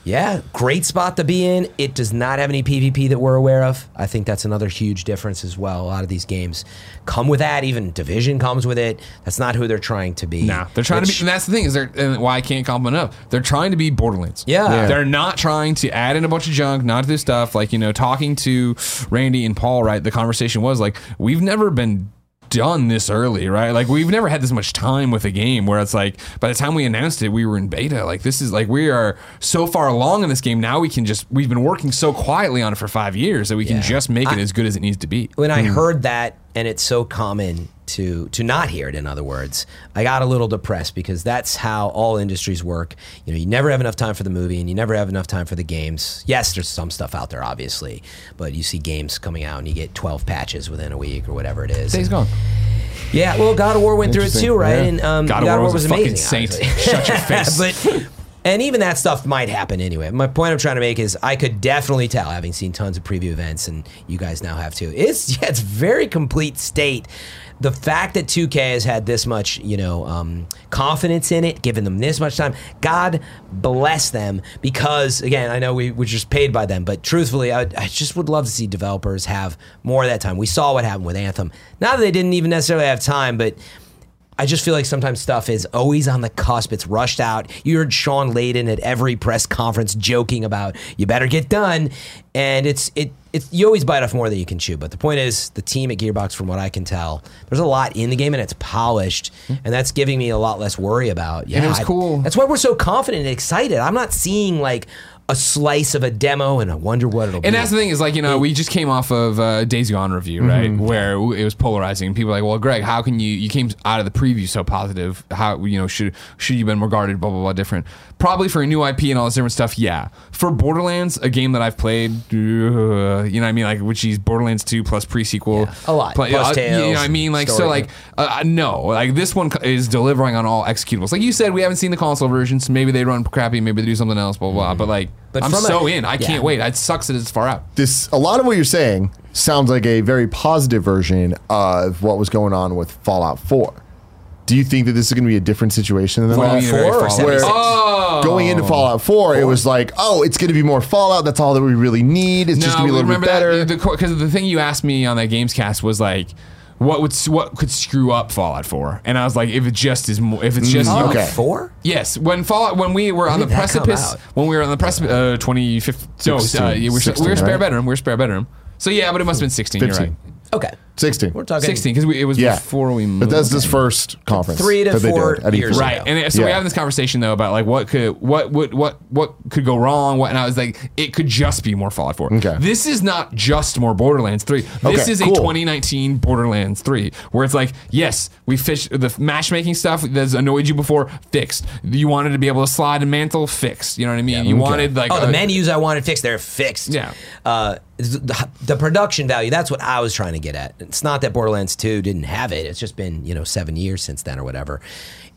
Speaker 3: Yeah, great spot to be in. It does not have any PvP that we're aware of. I think that's another huge difference as well. A lot of these games come with that. Even Division comes with it. That's not who they're trying to be.
Speaker 2: Nah, they're trying
Speaker 3: Which-
Speaker 2: to be, and that's the thing is they're and why I can't compliment enough. They're trying to be Borderlands.
Speaker 3: Yeah. Yeah.
Speaker 2: they're not trying to add in a bunch of junk, not do stuff like you know talking to Randy and Paul. Right, the conversation was like we've never been done this early, right? Like we've never had this much time with a game where it's like by the time we announced it, we were in beta. Like this is like we are so far along in this game now. We can just we've been working so quietly on it for five years that we can just make it
Speaker 3: I-
Speaker 2: as good as it needs to be.
Speaker 3: when I hmm. heard that, and it's so common to to not hear it. In other words, I got a little depressed because that's how all industries work. You know, you never have enough time for the movie, and you never have enough time for the games. Yes, there's some stuff out there, obviously, but you see games coming out and you get 12 patches within a week or whatever it is.
Speaker 2: Days gone.
Speaker 3: Yeah, well, God of War went through it too, right?
Speaker 1: Yeah.
Speaker 3: And um,
Speaker 2: God of War was a fucking saint. Shut your face.
Speaker 3: but And even that stuff might happen anyway. My point I'm trying to make is I could definitely tell, having seen tons of preview events, and you guys now have too. It's yeah, it's very complete state. The fact that 2K has had this much, you know, um, confidence in it, given them this much time, God bless them. Because again, I know we we're just paid by them, but truthfully, I, I just would love to see developers have more of that time. We saw what happened with Anthem. Not that they didn't even necessarily have time, but I just feel like sometimes stuff is always on the cusp. It's rushed out. You heard Shawn Layden at every press conference joking about you better get done, and it's it. It's, you always bite off more than you can chew. But the point is, the team at Gearbox, from what I can tell, there's a lot in the game and it's polished, mm-hmm. and that's giving me a lot less worry about. Yeah,
Speaker 2: it was
Speaker 3: I-
Speaker 2: cool.
Speaker 3: That's why we're so confident and excited. I'm not seeing like a slice of a demo and I wonder what it'll be.
Speaker 2: And that's the thing is like you know we just came off of uh, Days Gone review right
Speaker 3: Mm-hmm.
Speaker 2: where it was polarizing. People were like, well, Greg, how can you you came out of the preview so positive? How you know should should you been regarded blah blah blah different? Probably for a new IP and all this different stuff. Yeah, for Borderlands, a game that I've played, uh, you know what I mean, like which is Borderlands two plus pre sequel,
Speaker 3: Yeah, a lot. Plus Tales.
Speaker 2: you know what I mean? Like so, like uh, no, like this one is delivering on all executables. Like you said, we haven't seen the console versions. Maybe they run crappy. Maybe they do something else. Blah blah. blah. But like.
Speaker 3: But
Speaker 2: I'm
Speaker 3: from a-
Speaker 2: so in. I
Speaker 3: yeah.
Speaker 2: can't wait. It sucks that it's far out.
Speaker 1: this a lot of what you're saying sounds like a very positive version of what was going on with Fallout 4. Do you think that this is going to be a different situation than
Speaker 2: What do
Speaker 1: that?
Speaker 2: you mean, very
Speaker 3: Four or
Speaker 2: Fallout?
Speaker 1: Where-
Speaker 2: Oh,
Speaker 1: Going into oh. Fallout 4, it was like, oh, it's going to be more Fallout. That's all that we really need. It's just going to be a little bit
Speaker 2: remember
Speaker 1: better.
Speaker 2: that because the thing you asked me on that Gamescast was like, what would what could screw up Fallout 4? And I was like, if it just is more, if it's just
Speaker 3: Oh,
Speaker 1: Okay.
Speaker 3: four?
Speaker 2: Yes, when Fallout, when we were on the
Speaker 3: did that come
Speaker 2: precipice, when we were on the precipice, uh, 2015, no, uh,
Speaker 1: 16,
Speaker 2: yeah, we were, we
Speaker 1: 16,
Speaker 2: were spare
Speaker 1: right?
Speaker 2: bedroom, we were spare bedroom. So yeah, but it must have been 16. You're right.
Speaker 3: Okay.
Speaker 1: 16.
Speaker 3: We're talking
Speaker 2: 16 because it was
Speaker 1: yeah.
Speaker 2: before we moved.
Speaker 1: But that's this first conference.
Speaker 3: Three to
Speaker 1: that they
Speaker 3: four
Speaker 1: did at
Speaker 3: years
Speaker 1: E3.
Speaker 3: ago.
Speaker 2: Right, and it- so we're
Speaker 1: Yeah.
Speaker 2: having this conversation though about like what could what would what what could go wrong. What and I was like, it could just be more Fallout 4.
Speaker 1: Okay.
Speaker 2: This is not just more Borderlands 3. This
Speaker 1: Okay,
Speaker 2: is
Speaker 1: cool.
Speaker 2: a 2019 Borderlands 3, where it's like, yes, we fish the matchmaking stuff that's annoyed you before, fixed. You wanted to be able to slide and mantle, fixed. You know what I mean? you
Speaker 1: okay.
Speaker 2: wanted like
Speaker 3: Oh, the
Speaker 2: a-
Speaker 3: menus I wanted fixed, they're fixed.
Speaker 2: Yeah.
Speaker 3: Uh, the, the production value, that's what I was trying to get at. It's not that Borderlands 2 didn't have it. It's just been, you know, seven years since then or whatever.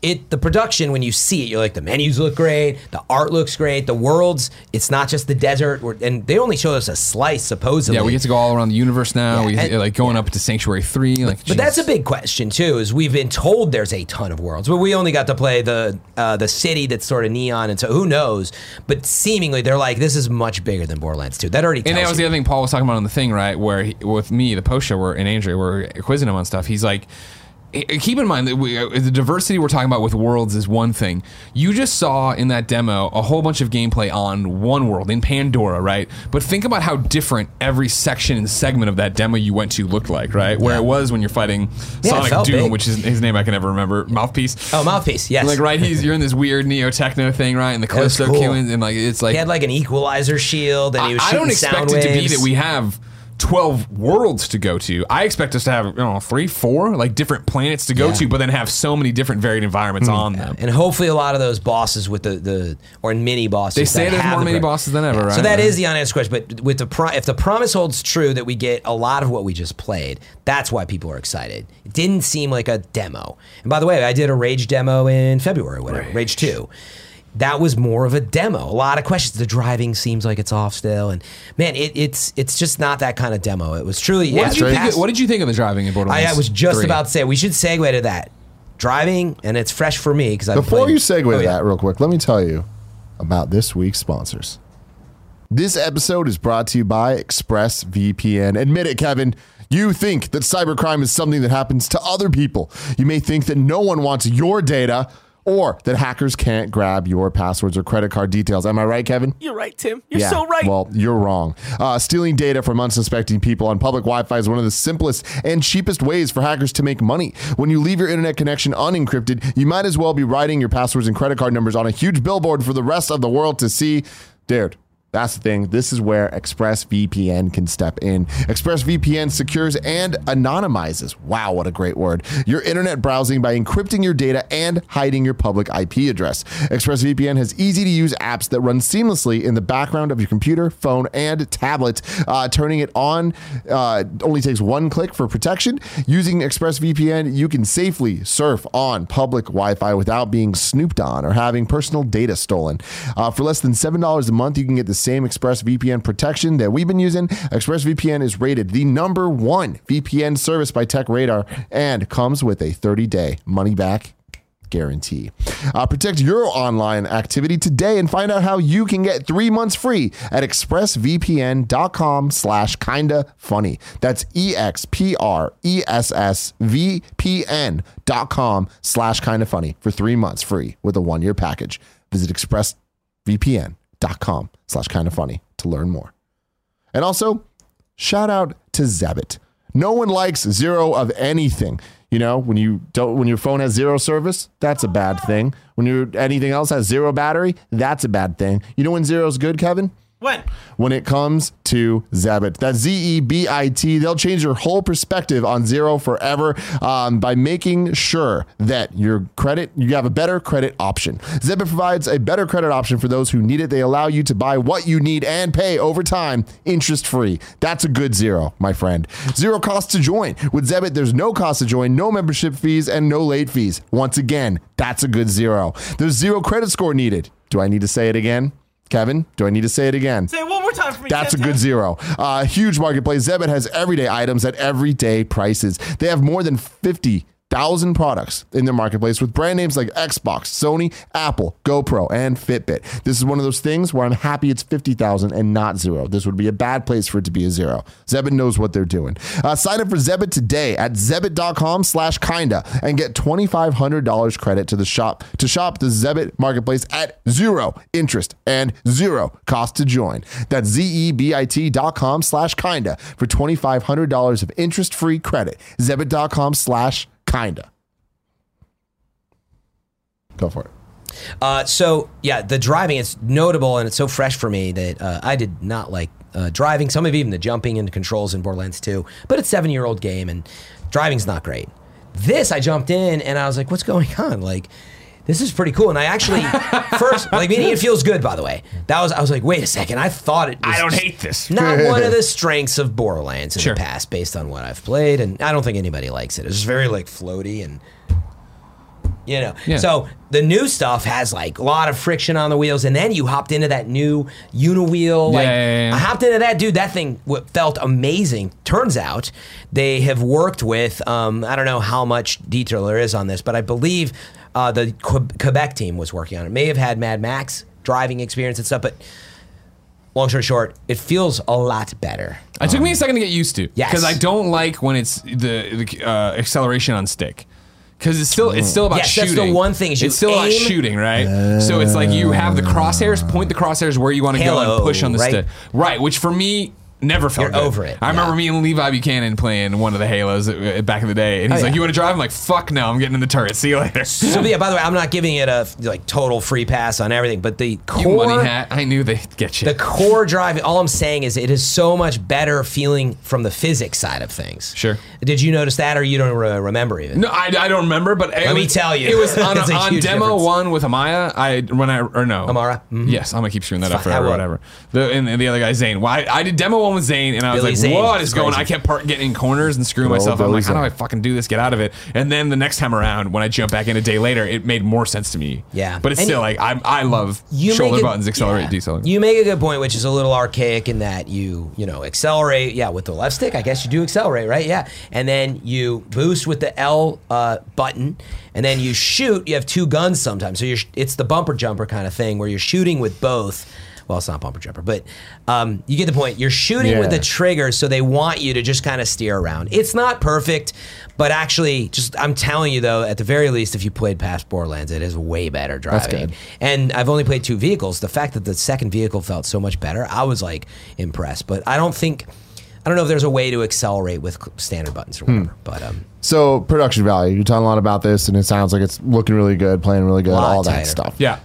Speaker 3: It the production when you see it, you're like the menus look great, the art looks great, the worlds. It's not just the desert, and they only showed us a slice supposedly.
Speaker 2: Yeah, we get to go all around the universe now.
Speaker 3: Yeah,
Speaker 2: we
Speaker 3: and-
Speaker 2: like going up to Sanctuary 3. Like,
Speaker 3: But that's a big question too. Is we've been told there's a ton of worlds, but we only got to play the uh, the city that's sort of neon, and so who knows? But seemingly they're like this is much bigger than Borderlands 2. That already
Speaker 2: And that was
Speaker 3: you.
Speaker 2: the other thing Paul was talking about on the thing, right? Where he, with me, the post show, where and Andrea were quizzing him on stuff. He's like, keep in mind that we, uh, the diversity we're talking about with worlds is one thing. You just saw in that demo a whole bunch of gameplay on one world in Pandora, right? But think about how different every section and segment of that demo you went to looked like, right? Where
Speaker 3: Yeah.
Speaker 2: it was when you're fighting
Speaker 3: Yeah,
Speaker 2: Sonic Doom,
Speaker 3: big.
Speaker 2: which is his name I can never remember, Mouthpiece.
Speaker 3: Oh, mouthpiece. Yes.
Speaker 2: Like right, he's you're in this weird neo techno thing, right? And the Callisto
Speaker 3: cool.
Speaker 2: killing, and like it's like
Speaker 3: He had like an equalizer shield, and he was
Speaker 2: I
Speaker 3: shooting
Speaker 2: don't expect it to be that we have 12 worlds to go to. I expect us to have, you know, three, four, like different planets to go
Speaker 3: Yeah.
Speaker 2: to, but then have so many different varied environments hmm. on them.
Speaker 3: and hopefully a lot of those bosses with the, the or mini bosses.
Speaker 2: They say there's more
Speaker 3: the
Speaker 2: mini bosses than ever,
Speaker 3: So
Speaker 2: right?
Speaker 3: that
Speaker 2: Yeah.
Speaker 3: is the unanswered question. But with the pro- if the promise holds true that we get a lot of what we just played, that's why people are excited. It didn't seem like a demo. And by the way, I did a Rage demo in February, whatever, Rage Two. That was more of a demo. A lot of questions. The driving seems like it's off still, and man, it, it's it's just not that kind of demo. It was truly.
Speaker 2: What,
Speaker 3: yeah,
Speaker 2: did you think of, what did you think of the driving in Borderlands?
Speaker 3: I was just
Speaker 2: 3?
Speaker 3: about to say we should segue to that driving, and it's fresh for me because I
Speaker 1: Before you segue
Speaker 3: Oh,
Speaker 1: to
Speaker 3: yeah.
Speaker 1: that, real quick, let me tell you about this week's sponsors. This episode is brought to you by ExpressVPN. Admit it, Kevin. You think that cybercrime is something that happens to other people. You may think that no one wants your data or that hackers can't grab your passwords or credit card details. Am I right, Kevin?
Speaker 4: You're right, Tim. You're so right.
Speaker 1: Well, you're wrong. Uh, stealing data from unsuspecting people on public Wi Fi is one of the simplest and cheapest ways for hackers to make money. When you leave your internet connection unencrypted, you might as well be writing your passwords and credit card numbers on a huge billboard for the rest of the world to see. Dared. That's the thing. This is where ExpressVPN can step in. ExpressVPN secures and anonymizes. Wow, what a great word. Your internet browsing by encrypting your data and hiding your public IP address. ExpressVPN has easy to use apps that run seamlessly in the background of your computer, phone, and tablet. Uh, turning it on uh, only takes one click for protection. Using ExpressVPN, you can safely surf on public Wi Fi without being snooped on or having personal data stolen. Uh, for less than $7 a month, you can get the same ExpressVPN protection that we've been using. ExpressVPN is rated the number one VPN service by TechRadar and comes with a 30 day money back guarantee. Uh, protect your online activity today and find out how you can get three months free at expressvpn.com slash kinda funny. That's E-X-P-R-E-S-S-V-P-N dot com slash kinda funny for three months free with a one-year package. Visit expressvpn.com slash kinda funny to learn more. And also, shout out to Zebit. No one likes zero of anything. You know, when you don't when your phone has zero service, that's a bad thing. When you anything else has zero battery, that's a bad thing. You know when zero is good, Kevin?
Speaker 4: When?
Speaker 1: when it comes to Zebit. That's Z E B I T. They'll change your whole perspective on zero forever um, by making sure that your credit, you have a better credit option. Zebit provides a better credit option for those who need it. They allow you to buy what you need and pay over time interest free. That's a good zero, my friend. Zero cost to join. With Zebit, there's no cost to join, no membership fees, and no late fees. Once again, that's a good zero. There's zero credit score needed. Do I need to say it again? Kevin, do I need to say it again?
Speaker 4: Say it one more time for me.
Speaker 1: That's a good zero. Uh, huge marketplace. Zebit has everyday items at everyday prices. They have more than 50,000 products in their marketplace with brand names like Xbox, Sony, Apple, GoPro, and Fitbit. This is one of those things where I'm happy it's 50,000 and not zero. This would be a bad place for it to be a zero. Zebit knows what they're doing. Uh, sign up for Zebit today at zebit.com slash kinda and get $2,500 credit to the shop to shop the Zebit marketplace at zero interest and zero cost to join. That's Z-E-B-I-T dot com slash kinda for $2,500 of interest-free credit. Zebit.com slash kinda. Go for it.
Speaker 3: Uh, so yeah, the driving is notable and it's so fresh for me that uh, I did not like uh, driving. Some of even the jumping and controls in Borderlands 2, but it's seven year old game and driving's not great. This I jumped in and I was like, what's going on? Like. This is pretty cool, and I actually first like meaning it feels good. By the way, that was I was like, wait a second, I thought it. Was
Speaker 2: I don't hate this.
Speaker 3: not one of the strengths of Borderlands in
Speaker 2: Sure.
Speaker 3: the past, based on what I've played, and I don't think anybody likes it. It's just very like floaty and you know.
Speaker 2: Yeah.
Speaker 3: So the new stuff has like a lot of friction on the wheels, and then you hopped into that new Uniwheel. Like
Speaker 2: Yeah, yeah.
Speaker 3: I hopped into that, dude. That thing w- felt amazing. Turns out they have worked with um, I don't know how much detail there is on this, but I believe uh, the Que- Quebec team was working on it. May have had Mad Max driving experience and stuff, but long story short, it feels a lot better.
Speaker 2: It took me a second to get used to.
Speaker 3: Yes.
Speaker 2: Because I don't like when it's the, the uh, acceleration on stick. Because it's still it's still about
Speaker 3: Yes, that's
Speaker 2: shooting.
Speaker 3: the one thing is you
Speaker 2: it's still about
Speaker 3: aim-
Speaker 2: shooting, right? so it's like you have the crosshairs, point the crosshairs where you want to go and push on the
Speaker 3: right?
Speaker 2: stick. Right, which for me never felt
Speaker 3: You're
Speaker 2: good.
Speaker 3: over it,
Speaker 2: I remember me and Levi Buchanan playing one of the Halos uh, back in the day, and he's
Speaker 3: Oh,
Speaker 2: like,
Speaker 3: yeah.
Speaker 2: "You want to drive?" I'm like, "Fuck no, I'm getting in the turret. See you later."
Speaker 3: So yeah, by the way, I'm not giving it a like total free pass on everything, but the
Speaker 2: you
Speaker 3: core
Speaker 2: money hat. I knew they'd get you.
Speaker 3: the core drive all i'm saying is it is so much better feeling from the physics side of things
Speaker 2: Sure.
Speaker 3: did you notice that or you don't re- remember even
Speaker 2: No, I, I don't remember, but
Speaker 3: Let me
Speaker 2: was-
Speaker 3: tell you.
Speaker 2: it was on,
Speaker 3: a
Speaker 2: on demo
Speaker 3: difference.
Speaker 2: one with Amaya. I when I or no
Speaker 3: Amara? Mhm.
Speaker 2: Yes, I'm gonna keep screwing that up
Speaker 3: fine,
Speaker 2: forever. Whatever. The and, and the other guy Zane. Well, I, I did demo one with Zane, and I was
Speaker 3: Billy
Speaker 2: like,
Speaker 3: Zane.
Speaker 2: "What is going?"
Speaker 3: crazy.
Speaker 2: I kept part getting in corners and screwing
Speaker 1: Good old
Speaker 2: myself. I'm
Speaker 1: Billy
Speaker 2: like, "How do I
Speaker 1: Zane.
Speaker 2: fucking do this? Get out of it!" And then the next time around, when I jump back in a day later, it made more sense to me.
Speaker 3: Yeah.
Speaker 2: but it's
Speaker 3: And
Speaker 2: still
Speaker 3: you-
Speaker 2: like I I love
Speaker 3: you
Speaker 2: shoulder
Speaker 3: make a-
Speaker 2: buttons, accelerate,
Speaker 3: yeah.
Speaker 2: decelerate.
Speaker 3: You make a good point, which is a little archaic in that you, you know, accelerate. Yeah, with the left stick, I guess you do accelerate, right? Yeah, and then you boost with the L uh, button, and then you shoot. You have two guns sometimes, so you're it's the bumper jumper kind of thing where you're shooting with both. Well, it's not bumper jumper, but um, you get the point. You're shooting with
Speaker 1: Yeah.
Speaker 3: the trigger, so they want you to just kind of steer around. It's not perfect, but actually, just I'm telling you though, at the very least, if you played past Borderlands, it is way better driving.
Speaker 1: good.
Speaker 3: And I've only played two vehicles. The fact that the second vehicle felt so much better, I was like impressed. But I don't think, I don't know if there's a way to accelerate with standard buttons or whatever. But um,
Speaker 1: So production value, you're talking a lot about this, and it sounds like it's looking really good, playing really good,
Speaker 3: Lot
Speaker 1: all that stuff.
Speaker 2: yeah.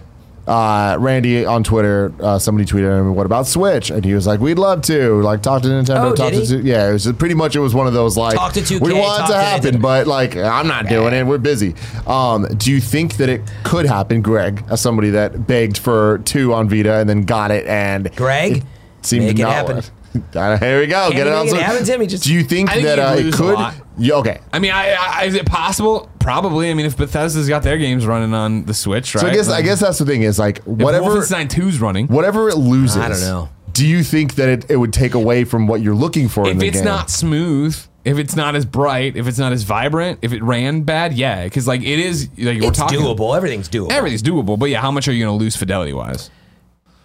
Speaker 1: Uh, Randy on Twitter, uh, somebody tweeted him, "What about Switch?" And he was like, "We'd love to like talk to Nintendo,
Speaker 3: Oh,
Speaker 1: talk
Speaker 3: did
Speaker 1: to
Speaker 3: he?
Speaker 1: yeah." It was pretty much it was one of those like
Speaker 3: Talk to 2K,
Speaker 1: we want
Speaker 3: talk
Speaker 1: it to
Speaker 3: to
Speaker 1: happen,
Speaker 3: Nintendo.
Speaker 1: but like I'm not doing it. We're busy. Um, do you think that it could happen, Greg, as somebody that begged for two on Vita and then got it and
Speaker 3: Greg,
Speaker 1: it seemed
Speaker 3: make
Speaker 1: to
Speaker 3: it
Speaker 1: not
Speaker 3: happen.
Speaker 1: work? Here we go.
Speaker 3: Can't
Speaker 1: Get it
Speaker 3: you
Speaker 1: on.
Speaker 3: make it
Speaker 1: Switch.
Speaker 3: happen, Timmy? Just-
Speaker 1: do you think
Speaker 2: I think
Speaker 1: that
Speaker 2: you'd
Speaker 1: uh, it
Speaker 2: lose a
Speaker 1: could?
Speaker 2: lot.
Speaker 1: Yeah, okay.
Speaker 2: I mean, I, I, is it possible? Probably. I mean, if Bethesda's got their games running on the Switch, right?
Speaker 1: So I guess I guess that's the thing is like
Speaker 2: if
Speaker 1: whatever
Speaker 2: Wolfenstein 2's running.
Speaker 1: whatever it loses.
Speaker 3: I don't know.
Speaker 1: Do you think that it, it would take away from what you're looking for in
Speaker 2: if
Speaker 1: the
Speaker 2: it's
Speaker 1: game?
Speaker 2: not smooth, if it's not as bright, if it's not as vibrant, if it ran bad, yeah, because like it is like we're
Speaker 3: it's
Speaker 2: talking
Speaker 3: doable. Everything's doable.
Speaker 2: Everything's doable, but yeah, how much are you going to lose fidelity wise?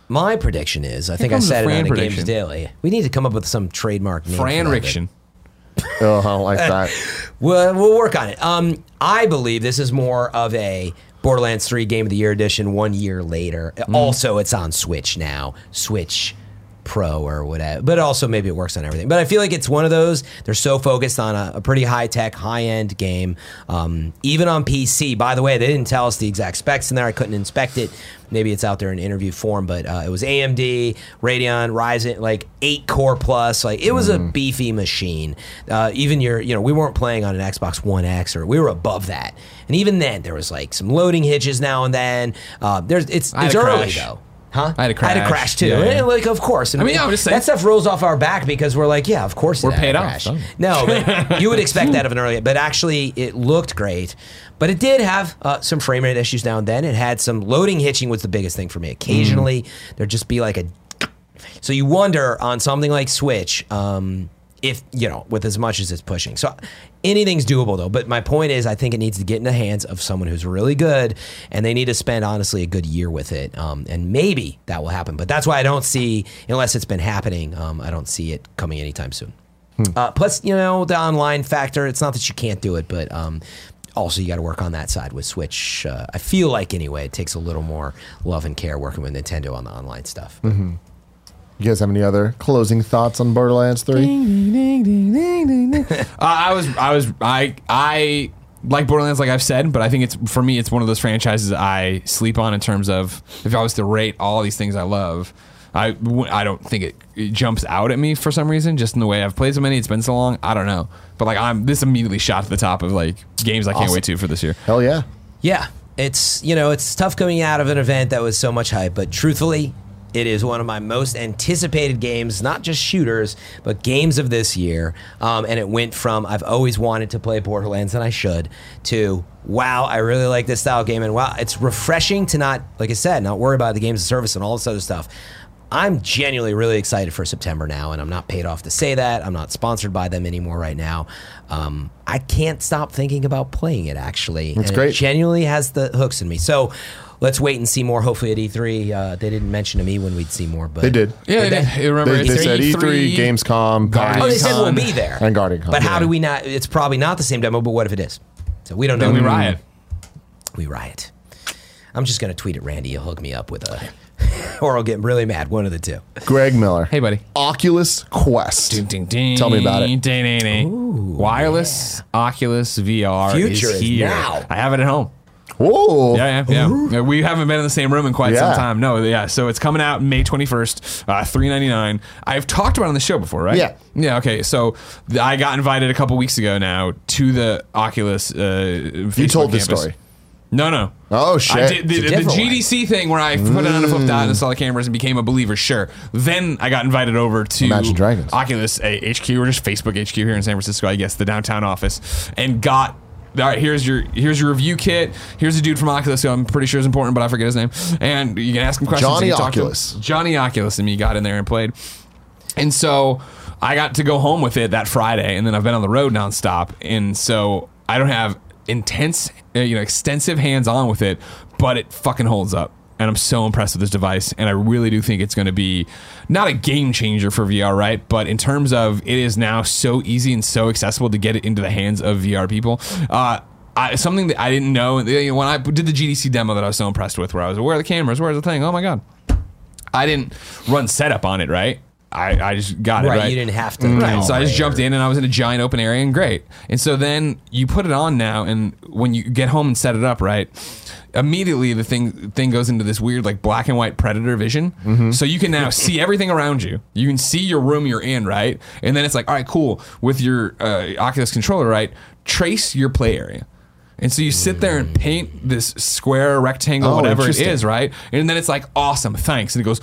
Speaker 3: My prediction is, I think I
Speaker 2: comes the
Speaker 3: said it
Speaker 2: Fran
Speaker 3: on a Games
Speaker 2: prediction.
Speaker 3: Daily. We need to come up with some trademark name.
Speaker 2: Fran
Speaker 3: for that, but-
Speaker 2: Riction.
Speaker 1: oh, I don't like that.
Speaker 3: We'll, we'll work on it. Um, I believe this is more of a Borderlands 3 Game of the Year edition one year later. Also, it's on Switch now. Switch Pro or whatever. But also, maybe it works on everything. But I feel like it's one of those. They're so focused on a, a pretty high tech, high end game. Um, even on PC. By the way, they didn't tell us the exact specs in there. I couldn't inspect it. Maybe it's out there in interview form, but uh, it was AMD, Radeon, Ryzen, like eight core plus. Like it was a beefy machine. Uh, even your, you know, we weren't playing on an Xbox One X or we were above that. And even then, there was like some loading hitches now and then. Uh, there's it's it's early
Speaker 2: crash.
Speaker 3: though. Huh?
Speaker 2: I had a
Speaker 3: I had a
Speaker 2: crash.
Speaker 3: crash too.
Speaker 2: Yeah, yeah.
Speaker 3: And, like, of course. And
Speaker 2: I mean, I'm just saying-
Speaker 3: that stuff rolls off our back because we're like, yeah, of course.
Speaker 2: We're paid off, so.
Speaker 3: No, but you would expect that of an early. But actually, it looked great. But it did have uh, some frame rate issues now and then. It had some loading hitching was the biggest thing for me. Occasionally, there'd just be like a. So you wonder on something like Switch, um, if you know, with as much as it's pushing. So anything's doable though. But my point is, I think it needs to get in the hands of someone who's really good, and they need to spend honestly a good year with it. Um, and maybe that will happen. But that's why I don't see, unless it's been happening, um, I don't see it coming anytime soon. Uh, plus, you know, the online factor. It's not that you can't do it, but um, also you got to work on that side with Switch. Uh, I feel like anyway, it takes a little more love and care working with Nintendo on the online stuff.
Speaker 1: You guys have any other closing thoughts on Borderlands 3?
Speaker 2: Uh, I was, I was, I, I like Borderlands, like I've said, but I think it's for me, it's one of those franchises I sleep on in terms of if I was to rate all these things I love. I, I don't think it, it jumps out at me for some reason, just in the way I've played so many. It's been so long. I don't know, but like I'm this immediately shot to the top of like games I can't
Speaker 3: Awesome.
Speaker 2: wait to for this year.
Speaker 1: Hell yeah.
Speaker 3: Yeah, it's you know it's tough coming out of an event that was so much hype, but truthfully, it is one of my most anticipated games, not just shooters, but games of this year. Um, and it went from I've always wanted to play Borderlands and I should to wow, I really like this style of game, and wow, it's refreshing to not like I said, not worry about the games of service and all this other stuff. I'm genuinely really excited for September now, and I'm not paid off to say that. I'm not sponsored by them anymore right now. Um, I can't stop thinking about playing it actually.
Speaker 1: That's
Speaker 3: and
Speaker 1: great.
Speaker 3: It genuinely has the hooks in me. So let's wait and see more. Hopefully at E3, uh, they didn't mention to me when we'd see more, but
Speaker 1: They did.
Speaker 2: Yeah,
Speaker 3: Did
Speaker 2: they
Speaker 3: they?
Speaker 2: Remember,
Speaker 1: They, they said E3,
Speaker 2: E3,
Speaker 1: Gamescom,
Speaker 2: Guardians
Speaker 3: Oh, they said we'll be there.
Speaker 1: and Guardian Con.
Speaker 3: But how
Speaker 1: yeah.
Speaker 3: do we not? It's probably not the same demo. But what if it is? So we don't know.
Speaker 2: then we riot.
Speaker 3: We riot. I'm just gonna tweet at Randy. He'll hook me up with a, or I'll get really mad. One of the two.
Speaker 1: Greg Miller.
Speaker 2: Hey, buddy.
Speaker 1: Oculus Quest.
Speaker 2: Ding, ding, ding.
Speaker 1: Tell me about it.
Speaker 2: Ding, ding, ding. Wireless Oculus VR
Speaker 3: Future
Speaker 2: is
Speaker 3: is
Speaker 2: here.
Speaker 3: now.
Speaker 2: I have it at home.
Speaker 1: Whoa.
Speaker 2: Yeah, yeah, yeah. We haven't been in the same room in quite
Speaker 1: Yeah.
Speaker 2: some time. No, yeah. So it's coming out May 21st, uh, 399 I've talked about it on the show before, right?
Speaker 1: Yeah.
Speaker 2: Yeah, okay. So I got invited a couple weeks ago now to the Oculus uh,
Speaker 1: You told this
Speaker 2: campus.
Speaker 1: story.
Speaker 2: No, no.
Speaker 1: Oh, shit.
Speaker 2: I did the, the
Speaker 3: one.
Speaker 2: GDC thing where I put it on a flip dot and saw the cameras and became a believer. Sure. Then I got invited over to
Speaker 1: Imagine Dragons.
Speaker 2: Oculus HQ or just Facebook HQ here in San Francisco, I guess, the downtown office, and got. All right, here's your here's your review kit. Here's a dude from Oculus who I'm pretty sure is important, but I forget his name. And you can ask him questions.
Speaker 1: Johnny
Speaker 2: you can talk to.
Speaker 1: Oculus.
Speaker 2: Johnny Oculus and me got in there and played. And so I got to go home with it that Friday, and then I've been on the road nonstop, and so I don't have intense, you know, extensive hands on with it, but it fucking holds up. And I'm so impressed with this device, and I really do think it's going to be not a game changer for VR, right? But in terms of it is now so easy and so accessible to get it into the hands of VR people. Uh, I, something that I didn't know, when I did the GDC demo that I was so impressed with, where I was, where are the cameras? Where's the thing? Oh my god! I didn't run setup on it, right? I, I just got it
Speaker 3: Right,
Speaker 2: right.
Speaker 3: you didn't have to.
Speaker 2: Right. So I just jumped
Speaker 3: or-
Speaker 2: in and I was in a giant open area and great. And so then you put it on now, and when you get home and set it up right, immediately the thing thing goes into this weird like black and white predator vision.
Speaker 3: Mm-hmm.
Speaker 2: So you can now see everything around you. You can see your room you're in, right? And then it's like, all right, cool. With your uh, Oculus controller, right? Trace your play area. And so you sit there and paint this square, rectangle,
Speaker 1: Oh,
Speaker 2: whatever it is, right? And then it's like, awesome, thanks. And it goes,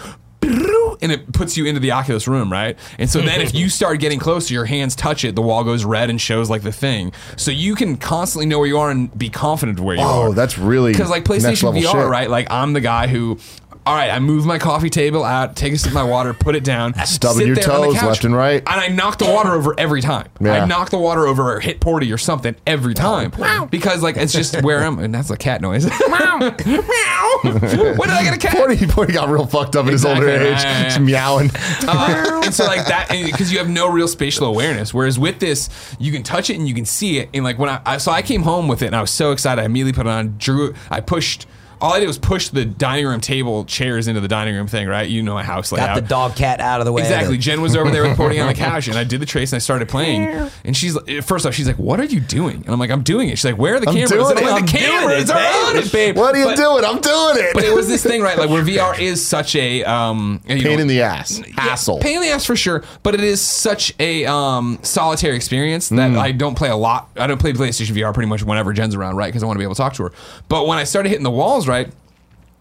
Speaker 2: and it puts you into the Oculus room, right? And so then if you start getting closer, your hands touch it, the wall goes red and shows like the thing. So you can constantly know where you are and be confident of where you are.
Speaker 1: Oh, that's really
Speaker 2: Because like
Speaker 1: next
Speaker 2: PlayStation
Speaker 1: level
Speaker 2: VR,
Speaker 1: shit.
Speaker 2: right? Like I'm the guy who. All right, I move my coffee table out, take a sip of my water, put it down,
Speaker 1: Stubbing
Speaker 2: sit
Speaker 1: your
Speaker 2: there on the
Speaker 1: toes
Speaker 2: couch,
Speaker 1: left and right.
Speaker 2: and I knock the water over every time.
Speaker 1: Yeah.
Speaker 2: I knock the water over or hit porty or something every time because like it's just where I'm, and that's a cat noise. Meow. Meow. when did I get a cat?
Speaker 1: Forty, Forty got real fucked up in his older age,
Speaker 2: Yeah, yeah, yeah.
Speaker 1: meowing.
Speaker 2: Uh, and so like that because you have no real spatial awareness whereas with this you can touch it and you can see it and like when I, I so i came home with it and i was so excited i immediately put it on drew i pushed all I did was push the dining room table chairs into the dining room thing, right? You know my house layout.
Speaker 3: Got the dog cat out of the way.
Speaker 2: Exactly. Jen was over there reporting on the couch, and I did the trace, and I started playing. And she's like- first off, she's like, "What are you doing?" And I'm like, "I'm doing it." She's like, "Where are the
Speaker 1: I'm
Speaker 2: cameras?"
Speaker 1: doing
Speaker 2: I'm
Speaker 1: it.
Speaker 2: like,
Speaker 1: I'm
Speaker 2: the
Speaker 1: doing
Speaker 2: cameras
Speaker 1: it,
Speaker 2: are on it, babe.
Speaker 1: What are you
Speaker 2: But-
Speaker 1: doing? I'm doing it.
Speaker 2: But it was this thing, right? Like where VR is such a um, you
Speaker 1: pain
Speaker 2: know,
Speaker 1: in the ass,
Speaker 2: yeah,
Speaker 1: hassle.
Speaker 2: pain in the ass for sure. But it is such a um, solitary experience that
Speaker 1: Mm.
Speaker 2: I don't play a lot. I don't play PlayStation VR pretty much whenever Jen's around, right? Because I want to be able to talk to her. But when I started hitting the walls, right?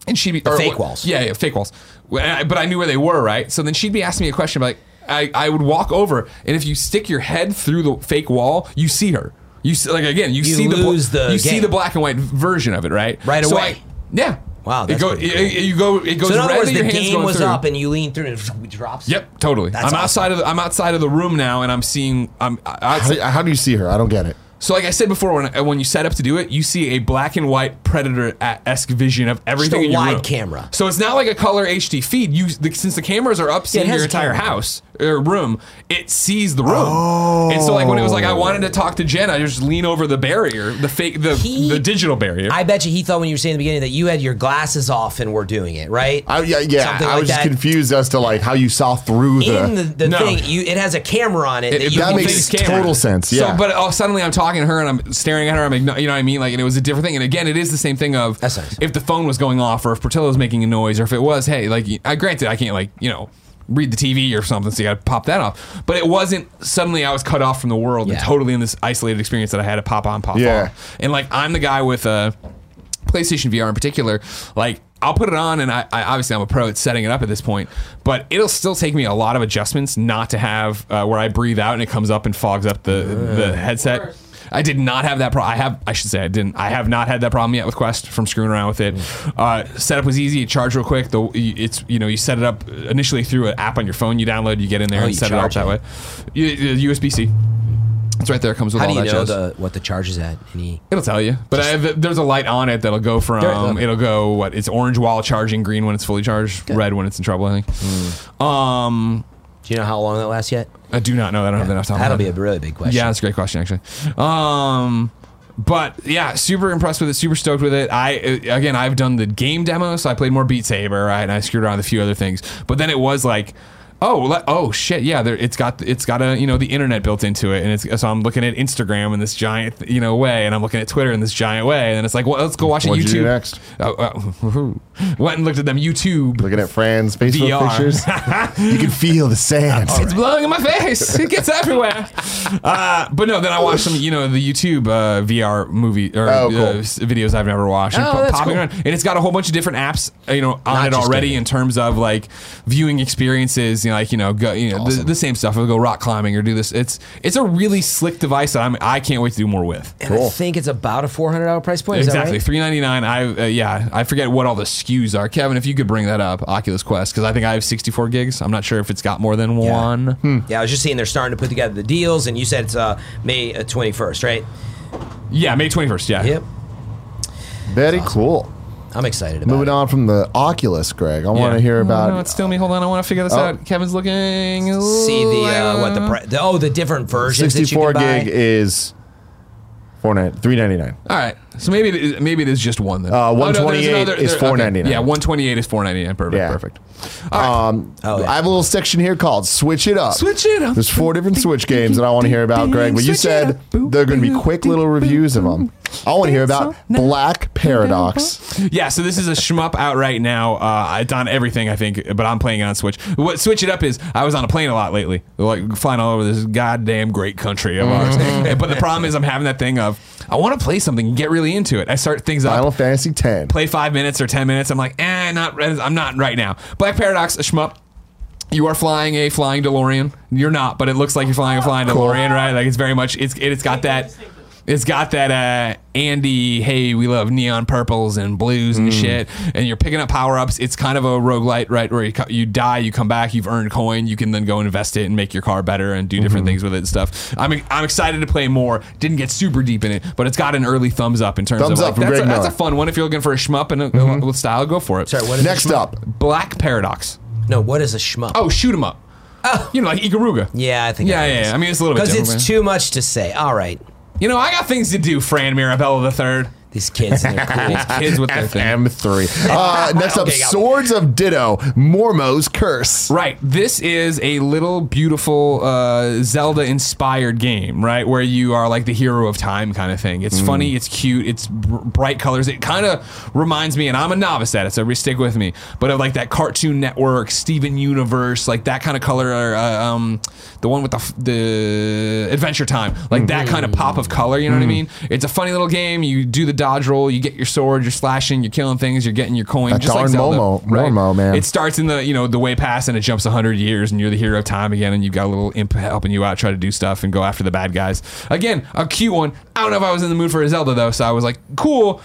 Speaker 2: And she'd be or
Speaker 3: fake walls.
Speaker 2: Yeah, yeah, fake walls. I- But I knew where they were, right? So then she'd be asking me a question like, I, I would walk over, and if you stick your head through the fake wall, you see her. You see, like again, you,
Speaker 3: You
Speaker 2: see the bl-
Speaker 3: the
Speaker 2: you see the black and white version of it, right?
Speaker 3: Right
Speaker 2: So
Speaker 3: away.
Speaker 2: I- yeah.
Speaker 3: Wow,
Speaker 2: It go,
Speaker 3: pretty
Speaker 2: it- it- you go. It goes
Speaker 3: So in other
Speaker 2: red
Speaker 3: words, the game was
Speaker 2: through.
Speaker 3: up and you lean through and it drops.
Speaker 2: Yep, totally.
Speaker 3: That's
Speaker 2: I'm
Speaker 3: awesome.
Speaker 2: outside of the, I'm outside of the room now, and I'm seeing. I'm
Speaker 1: How,
Speaker 2: outside.
Speaker 1: how do you see her? I don't get it.
Speaker 2: So, like I said before, when when you set up to do it, you see a black and white predator esque vision of everything
Speaker 3: a
Speaker 2: in your
Speaker 3: wide
Speaker 2: room.
Speaker 3: camera.
Speaker 2: So it's not like a color HD feed. You the, since the cameras are up seeing
Speaker 3: has
Speaker 2: your entire
Speaker 3: camera.
Speaker 2: house or room, it sees the room. Oh. And so, like when it was like I wanted to talk to Jen, I just lean over the barrier, the fake, the
Speaker 3: He-
Speaker 2: the digital barrier.
Speaker 3: I bet you he thought when you were saying in the beginning that you had your glasses off and were doing it, right?
Speaker 1: I, yeah, yeah.
Speaker 3: Something
Speaker 1: I
Speaker 3: like
Speaker 1: was just
Speaker 3: that.
Speaker 1: confused as to like how you saw through the.
Speaker 3: in the, the
Speaker 2: No.
Speaker 3: thing, you it has a camera on it.
Speaker 2: It-
Speaker 3: that you
Speaker 1: that makes
Speaker 3: see.
Speaker 2: camera.
Speaker 1: total sense, yeah.
Speaker 2: So, but oh, suddenly I'm talking to her and I'm staring at her. I'm, igno- you know what I mean? Like, and it was a different thing. And again, it is the same thing of
Speaker 3: That's nice.
Speaker 2: if the phone was going off or if Portillo was making a noise or if it was, hey, like, I granted, I can't like, you know, read the TV or something, so you got to pop that off. But it wasn't suddenly I was cut off from the world
Speaker 3: Yeah.
Speaker 2: and totally in this isolated experience that I had to pop on, pop
Speaker 1: Yeah.
Speaker 2: off. And like, I'm the guy with a PlayStation VR in particular, like. I'll put it on, and I, I obviously I'm a pro at setting it up at this point, but it'll still take me a lot of adjustments not to have uh, where I breathe out and it comes up and fogs up the the headset. I did not have that problem. I have, I should say, I didn't. I have not had that problem yet with Quest from screwing around with it. Uh, setup was easy. It charged real quick. The it's you know you set it up initially through an app on your phone. You download, you get in there
Speaker 3: Oh,
Speaker 2: and set it up that way. USB C. It's right there. It comes with
Speaker 3: How
Speaker 2: all
Speaker 3: do you
Speaker 2: that
Speaker 3: know the what the charge is at? Any
Speaker 2: It'll tell you, but I have, there's a light on it that'll go from it'll go what it's orange while charging, green when it's fully charged, red when it's in trouble. I think.
Speaker 3: Hmm.
Speaker 2: Um,
Speaker 3: do you know how long that lasts yet?
Speaker 2: I do not know. I don't have enough time.
Speaker 3: That'll be a really big question.
Speaker 2: Yeah, that's a great question actually. Um, but yeah, super impressed with it. Super stoked with it. I uh, again, I've done the game demo, so I played more Beat Saber, right? And I screwed around with a few other things. But then it was like. Oh, oh shit! Yeah, there, it's got it's got a you know the internet built into it, and it's so I'm looking at Instagram in this giant you know way, and I'm looking at Twitter in this giant way, and it's like, well, let's go watch a
Speaker 1: What'd
Speaker 2: YouTube.
Speaker 1: you do next?
Speaker 2: Oh, uh, went and looked at them YouTube.
Speaker 1: Looking at friends Facebook
Speaker 2: VR.
Speaker 1: pictures, you can feel the sand.
Speaker 2: It's blowing in my face. It gets everywhere. Uh, but no, then I watched some, you know, the YouTube uh, VR movie or
Speaker 1: Oh, cool.
Speaker 2: uh, videos I've never watched. and
Speaker 3: Oh,
Speaker 2: popping
Speaker 3: cool.
Speaker 2: around, and it's got a whole bunch of different apps, uh, you know, on
Speaker 3: Not
Speaker 2: it already in terms of like viewing experiences. You know, like you know, go, you know, the,
Speaker 3: Awesome.
Speaker 2: the same stuff. We'll go rock climbing or do this. It's it's a really slick device that I'm I can't wait to do more with.
Speaker 3: And I think it's about a four hundred dollar price point. Is
Speaker 2: Exactly,
Speaker 3: that right?
Speaker 2: three ninety nine. I uh, yeah, I forget what all the SKUs are. Kevin, if you could bring that up, Oculus Quest, because I think I have sixty four gigs. I'm not sure if it's got more than
Speaker 3: Yeah.
Speaker 2: one.
Speaker 3: Yeah, I was just seeing they're starting to put together the deals, and you said it's uh, May twenty first, right?
Speaker 2: Yeah, May twenty first. Yeah.
Speaker 3: Yep.
Speaker 1: Very cool.
Speaker 3: I'm excited about
Speaker 1: Moving
Speaker 3: it.
Speaker 1: on from the Oculus, Greg. I want to hear
Speaker 2: Oh,
Speaker 1: about.
Speaker 2: no, it's still me. Hold on, I want to figure this
Speaker 1: Oh.
Speaker 2: out. Kevin's looking.
Speaker 3: See the uh, what the, pri- the oh the different versions. that you
Speaker 1: 64
Speaker 3: can buy.
Speaker 1: gig is Four nine three ninety nine.
Speaker 2: All right, so maybe it is, maybe it is just one then.
Speaker 1: Uh,
Speaker 2: Oh, no, there's
Speaker 1: 128
Speaker 2: another-
Speaker 1: is
Speaker 2: there- okay.
Speaker 1: $4.99.
Speaker 2: Yeah, one twenty eight is four ninety nine. Perfect,
Speaker 1: Yeah.
Speaker 2: perfect.
Speaker 1: Um,
Speaker 3: Oh, yeah.
Speaker 1: I have a little section here called "Switch It Up."
Speaker 2: Switch it up.
Speaker 1: There's four different Switch games that I want to hear about, Greg. But you
Speaker 2: Switch it
Speaker 1: said
Speaker 2: up. Boop,
Speaker 1: they're going to be
Speaker 2: boop,
Speaker 1: quick little
Speaker 2: boop,
Speaker 1: reviews of them. I want to hear about Black Paradox.
Speaker 2: Yeah, so this is a shmup out right now. Uh, it's on everything, I think, but I'm playing it on Switch. What Switch It Up is, I was on a plane a lot lately, like flying all over this goddamn great country of ours.
Speaker 1: Mm-hmm.
Speaker 2: but the problem is, I'm having that thing of, I want to play something and get really into it. I start things up.
Speaker 1: Final Fantasy X.
Speaker 2: play five minutes or ten minutes. I'm like, eh, not. I'm not right now. Black Paradox, a shmup. You are flying a flying DeLorean. You're not, but it looks like you're flying a flying DeLorean, right? Like it's very much. It's it's got that. It's got that uh, Andy, hey, we love neon purples and blues and mm. shit, and you're picking up power ups. It's kind of a roguelite, right? Where you, you die, you come back, you've earned coin, you can then go and invest it and make your car better and do different mm-hmm. things with it and stuff. I'm, I'm excited to play more. Didn't get super deep in it, but it's got an early thumbs up in terms
Speaker 1: Thumbs
Speaker 2: of
Speaker 1: up
Speaker 2: like, that's, a, that's a fun one if you're looking for a shmup and a, mm-hmm. with style. Go for it.
Speaker 3: Sorry, what is
Speaker 1: Next up,
Speaker 2: Black Paradox.
Speaker 3: No, what is a shmup?
Speaker 2: Oh, shoot 'em up. Oh. You know, like Ikaruga.
Speaker 3: yeah, I think.
Speaker 2: Yeah,
Speaker 3: I
Speaker 2: yeah, yeah. I mean, it's a little bit
Speaker 3: because it's
Speaker 2: man.
Speaker 3: too much to say. All right,
Speaker 2: You know, I got things to do, Fran Mirabella III.
Speaker 3: These kids and their cool.
Speaker 2: These kids with their thing.
Speaker 1: FM3. Uh, next up,
Speaker 3: Okay, got me.
Speaker 1: Swords of Ditto, Mormo's Curse.
Speaker 2: Right. This is a little beautiful uh, Zelda inspired game, right? Where you are like the hero of time kind of thing. It's
Speaker 1: Mm.
Speaker 2: funny, it's cute, it's br- bright colors. It kind of reminds me, and I'm a novice at it, so stick with me, but of like that Cartoon Network, Steven Universe, like that kind of color, uh, um, the one with the, f- the Adventure Time, like that kind of pop of color, you know
Speaker 1: Mm.
Speaker 2: what I mean? It's a funny little game. You do the dodge roll, you get your sword, you're slashing, you're killing things, you're getting your coin.
Speaker 1: That
Speaker 2: just like
Speaker 1: darn
Speaker 2: Zelda,
Speaker 1: Momo-
Speaker 2: right?
Speaker 1: Mormo, man.
Speaker 2: It's starts in the you know the way past and it jumps 100 years and you're the hero of time again and you've got a little imp helping you out try to do stuff and go after the bad guys again a cute one i don't know if i was in the mood for a zelda though so i was like cool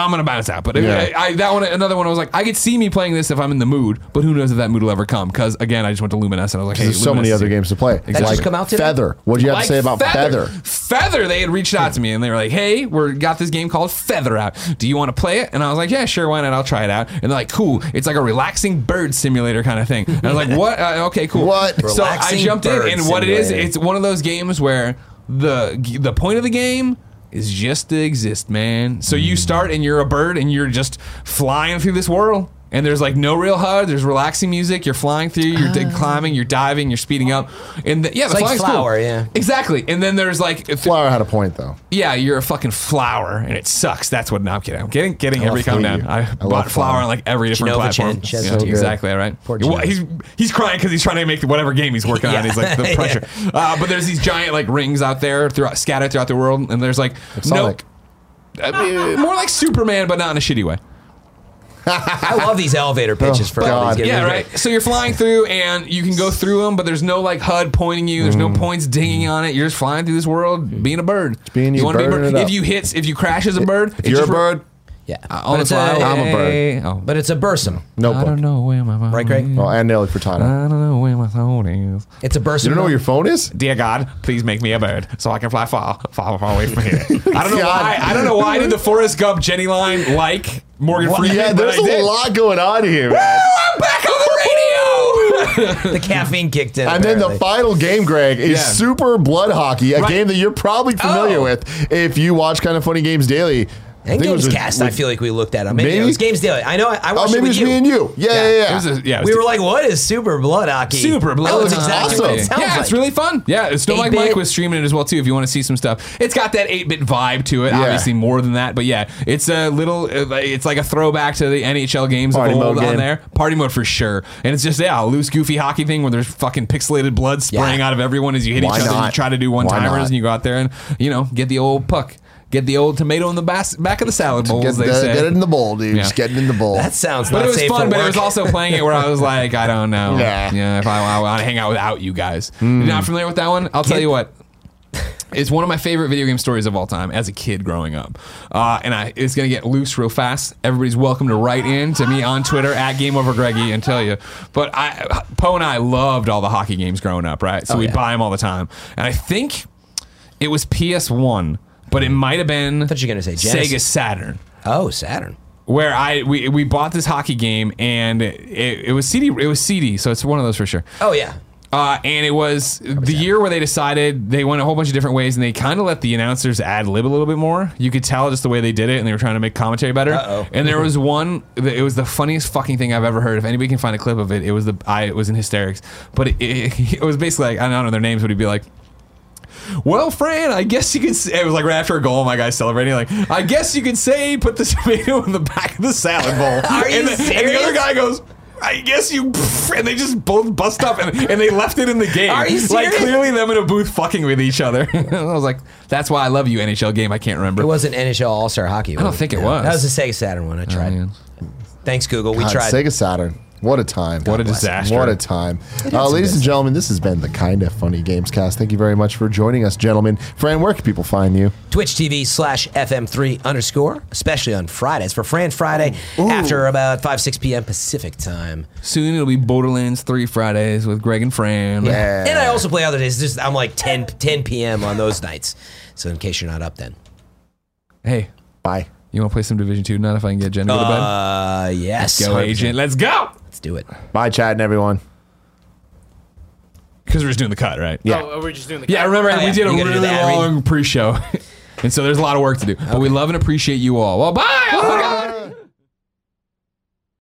Speaker 2: i'm gonna bounce out but
Speaker 1: Yeah.
Speaker 2: I, I, that one another one i was like i could see me playing this if i'm in the mood but who knows if that mood will ever come because again i just went to luminous and i was like hey
Speaker 1: There's so many
Speaker 2: Luminous
Speaker 1: other
Speaker 2: is-
Speaker 1: games to play.
Speaker 3: That just come out today?
Speaker 1: Feather. What do you have to say about Feather?
Speaker 2: Feather, they had reached out to me and they were like, "Hey, we're got this game called Feather out. Do you want to play it?" And I was like, "Yeah, sure, why not? I'll try it out." And they're like, "Cool, it's like a relaxing bird simulator kind of thing." And I was like, "What? Uh, okay, cool."
Speaker 1: What?
Speaker 2: So I
Speaker 3: Relaxing
Speaker 2: jumped in,
Speaker 3: bird
Speaker 2: and what it is,
Speaker 3: simulator.
Speaker 2: it's one of those games where the the point of the game is just to exist, man. So you start and you're a bird and you're just flying through this world. And there's like no real HUD. There's relaxing music. You're flying through. You're d- climbing. You're diving. You're speeding up. And the, yeah, the
Speaker 3: like
Speaker 2: flying's cool.
Speaker 3: Flower, yeah.
Speaker 2: Exactly. And then there's like th-
Speaker 1: Flower had a point, though.
Speaker 2: yeah, you're a fucking flower, and it sucks. That's what. No, I'm kidding. I'm getting getting
Speaker 1: I
Speaker 2: every
Speaker 1: love
Speaker 2: calm
Speaker 1: Flower.
Speaker 2: down. I,
Speaker 1: I
Speaker 2: bought
Speaker 1: love
Speaker 2: flower
Speaker 1: Flower.
Speaker 2: on like every different
Speaker 3: Jenova
Speaker 2: platform.
Speaker 3: Chen, she has
Speaker 2: Yeah,
Speaker 3: it
Speaker 2: exactly right.
Speaker 3: Poor
Speaker 2: Well,
Speaker 3: Jenova.
Speaker 2: he's he's crying because he's trying to make whatever game he's working on. He's like the
Speaker 3: Yeah.
Speaker 2: pressure. uh, but there's these giant like rings out there throughout, scattered throughout the world, and there's like no,
Speaker 1: Sonic.
Speaker 2: uh, more like Superman, but not in a shitty way.
Speaker 3: I love these elevator oh, pitches
Speaker 1: Oh,
Speaker 3: for all
Speaker 1: God.
Speaker 3: these games.
Speaker 2: Yeah, right. So you're flying through, and you can go through them, but there's no like HUD pointing you. There's no mm. points dinging on it. You're just flying through this world, being a bird.
Speaker 1: being you,
Speaker 2: wanna be a
Speaker 1: birding
Speaker 2: bird.
Speaker 1: it
Speaker 2: If
Speaker 1: up.
Speaker 2: you hit, if you crash as a bird,
Speaker 1: If you're a bird,
Speaker 3: Yeah,
Speaker 2: on
Speaker 3: but
Speaker 2: the
Speaker 3: it's,
Speaker 2: fly,
Speaker 3: a,
Speaker 1: I'm a bird.
Speaker 2: Oh.
Speaker 3: but it's a bursum.
Speaker 2: I don't know where my phone is.
Speaker 3: Right, Greg?
Speaker 2: is.
Speaker 1: Well, and Nelly Furtado.
Speaker 2: I don't know where my phone is.
Speaker 3: It's a bursum.
Speaker 1: You don't know where your phone is?
Speaker 2: Dear God, please make me a bird so I can fly far, far, far away from here. I don't know
Speaker 1: God.
Speaker 2: why. I don't know why I did the Forrest Gump Jenny line like Morgan Freeman.
Speaker 1: yeah,
Speaker 2: but
Speaker 1: there's
Speaker 2: I
Speaker 1: a
Speaker 2: did.
Speaker 1: lot going on here, man.
Speaker 2: I'm back on the radio.
Speaker 3: the caffeine kicked in.
Speaker 1: And then the
Speaker 3: apparently.
Speaker 1: final game, Greg, is
Speaker 2: Yeah.
Speaker 1: Super Blood Hockey, a
Speaker 2: Right.
Speaker 1: game that you're probably familiar
Speaker 3: Oh.
Speaker 1: with if you watch Kinda Funny Games Daily. I
Speaker 3: and
Speaker 1: think it was
Speaker 3: Games
Speaker 1: with-
Speaker 3: Cast, I feel like we looked at them. Maybe,
Speaker 1: Maybe?
Speaker 3: it was Games Daily. I know. I, I
Speaker 1: Oh,
Speaker 3: watched
Speaker 1: maybe
Speaker 3: it
Speaker 1: it
Speaker 3: with
Speaker 1: was
Speaker 3: you.
Speaker 1: me and you. Yeah,
Speaker 3: Yeah.
Speaker 1: yeah, yeah.
Speaker 2: It was a, yeah, it was
Speaker 3: We were like, "What is Super Blood Hockey?"
Speaker 2: Super blood.
Speaker 3: Oh, it's
Speaker 1: That's
Speaker 3: exactly what it
Speaker 1: awesome.
Speaker 3: sounds
Speaker 2: yeah,
Speaker 3: like.
Speaker 2: it's really fun. Yeah, it's Snow Like
Speaker 3: 8-bit.
Speaker 2: Mike was streaming it as well too. If you want to see some stuff, it's got that eight bit vibe to it.
Speaker 1: Yeah.
Speaker 2: Obviously more than that, but yeah, it's a little. uh, It's like a throwback to the NHL games
Speaker 1: Party
Speaker 2: of old
Speaker 1: mode
Speaker 2: on
Speaker 1: game.
Speaker 2: there. Party mode for sure, and it's just yeah, a loose goofy hockey thing where there's fucking pixelated blood spraying
Speaker 3: Yeah.
Speaker 2: out of everyone as you hit
Speaker 1: Why
Speaker 2: each other. and You try to do one
Speaker 1: Why
Speaker 2: timers and you go out there and you know get the old puck. Get the old tomato in the bas- back of the salad bowls.
Speaker 1: Get,
Speaker 2: they
Speaker 1: the-
Speaker 2: say.
Speaker 1: get it in the bowl, dude.
Speaker 2: Yeah.
Speaker 1: Just get it in the bowl.
Speaker 3: That sounds
Speaker 2: But
Speaker 3: not
Speaker 2: it was
Speaker 3: safe
Speaker 2: fun. But it
Speaker 3: work.
Speaker 2: was also playing it where I was like, I don't know.
Speaker 1: Yeah.
Speaker 2: Yeah. If I, want to hang out without you guys. You're not familiar with that one? I'll tell you what. It's one of my favorite video game stories of all time as a kid growing up. Uh, and I, it's going to get loose real fast. Everybody's welcome to write in to me on Twitter at Game Over Greggy and tell you. But I, Poe and I loved all the hockey games growing up, right? So
Speaker 3: Oh,
Speaker 2: we'd
Speaker 3: yeah.
Speaker 2: buy them all the time. And I think it was PS1, but it might have been
Speaker 3: thought you were gonna say Genesis.
Speaker 2: Sega Saturn
Speaker 3: oh Saturn.
Speaker 2: where I we, we bought this hockey game and it, it was CD it was CD so it's one of those for sure.
Speaker 3: Oh yeah.
Speaker 2: Uh, and it was the year where they decided they went a whole bunch of different ways, and they kind of let the announcers ad lib a little bit more. You could tell just the way they did it, and they were trying to make commentary better.
Speaker 3: Uh-oh.
Speaker 2: And there was one. It was the funniest fucking thing I've ever heard. If anybody can find a clip of it, it was the I it was in hysterics. But it, it, it was basically like I don't know their names, but he'd be like. Well, Fran, I guess you could say it was like right after a goal. My guy's celebrating, like, I guess you could say put the tomato in the back of the salad bowl.
Speaker 3: Are you
Speaker 2: and, the, and the other guy goes, I guess you, and they just both bust up and, and they left it in the game.
Speaker 3: Are you
Speaker 2: Like clearly them in a booth fucking with each other. I was like, that's why I love you, NHL game. I can't remember.
Speaker 3: It wasn't NHL All Star Hockey.
Speaker 2: I don't think it was.
Speaker 3: That was the Sega Saturn one. I oh, tried.
Speaker 2: man.
Speaker 3: Thanks, Google. We
Speaker 1: God,
Speaker 3: tried.
Speaker 1: Sega Saturn. What a time.
Speaker 2: What a
Speaker 1: bless.
Speaker 2: disaster.
Speaker 1: What a time. Uh, ladies and gentlemen, this has been the Kinda Funny Gamescast. Thank you very much for joining us, gentlemen. Fran, where can people find you?
Speaker 3: Twitch TV slash FM3 underscore, especially on Fridays for Fran Friday after about 5, 6 p.m. Pacific time.
Speaker 2: Soon it'll be Borderlands 3 Fridays with Greg and Fran.
Speaker 1: Yeah.
Speaker 3: And I also play other days. Just, I'm like 10, 10 p.m. on those nights. So in case you're not up then.
Speaker 2: Hey,
Speaker 1: Bye.
Speaker 2: You want to play some Division 2 tonight if I can get Jen to go to bed?
Speaker 3: Uh, yes.
Speaker 2: Go,
Speaker 3: 100%.
Speaker 2: agent. Let's go.
Speaker 3: Let's do it.
Speaker 1: Bye, Chad and everyone.
Speaker 2: Because we're just doing the cut, right?
Speaker 1: Yeah.
Speaker 4: Oh, we're just doing the. cut.
Speaker 2: Yeah, remember
Speaker 3: Oh,
Speaker 2: we did a
Speaker 3: You gotta
Speaker 2: really
Speaker 3: the ad read.
Speaker 2: long pre-show, and so there's a lot of work to do. But we love and appreciate you all. Well, bye.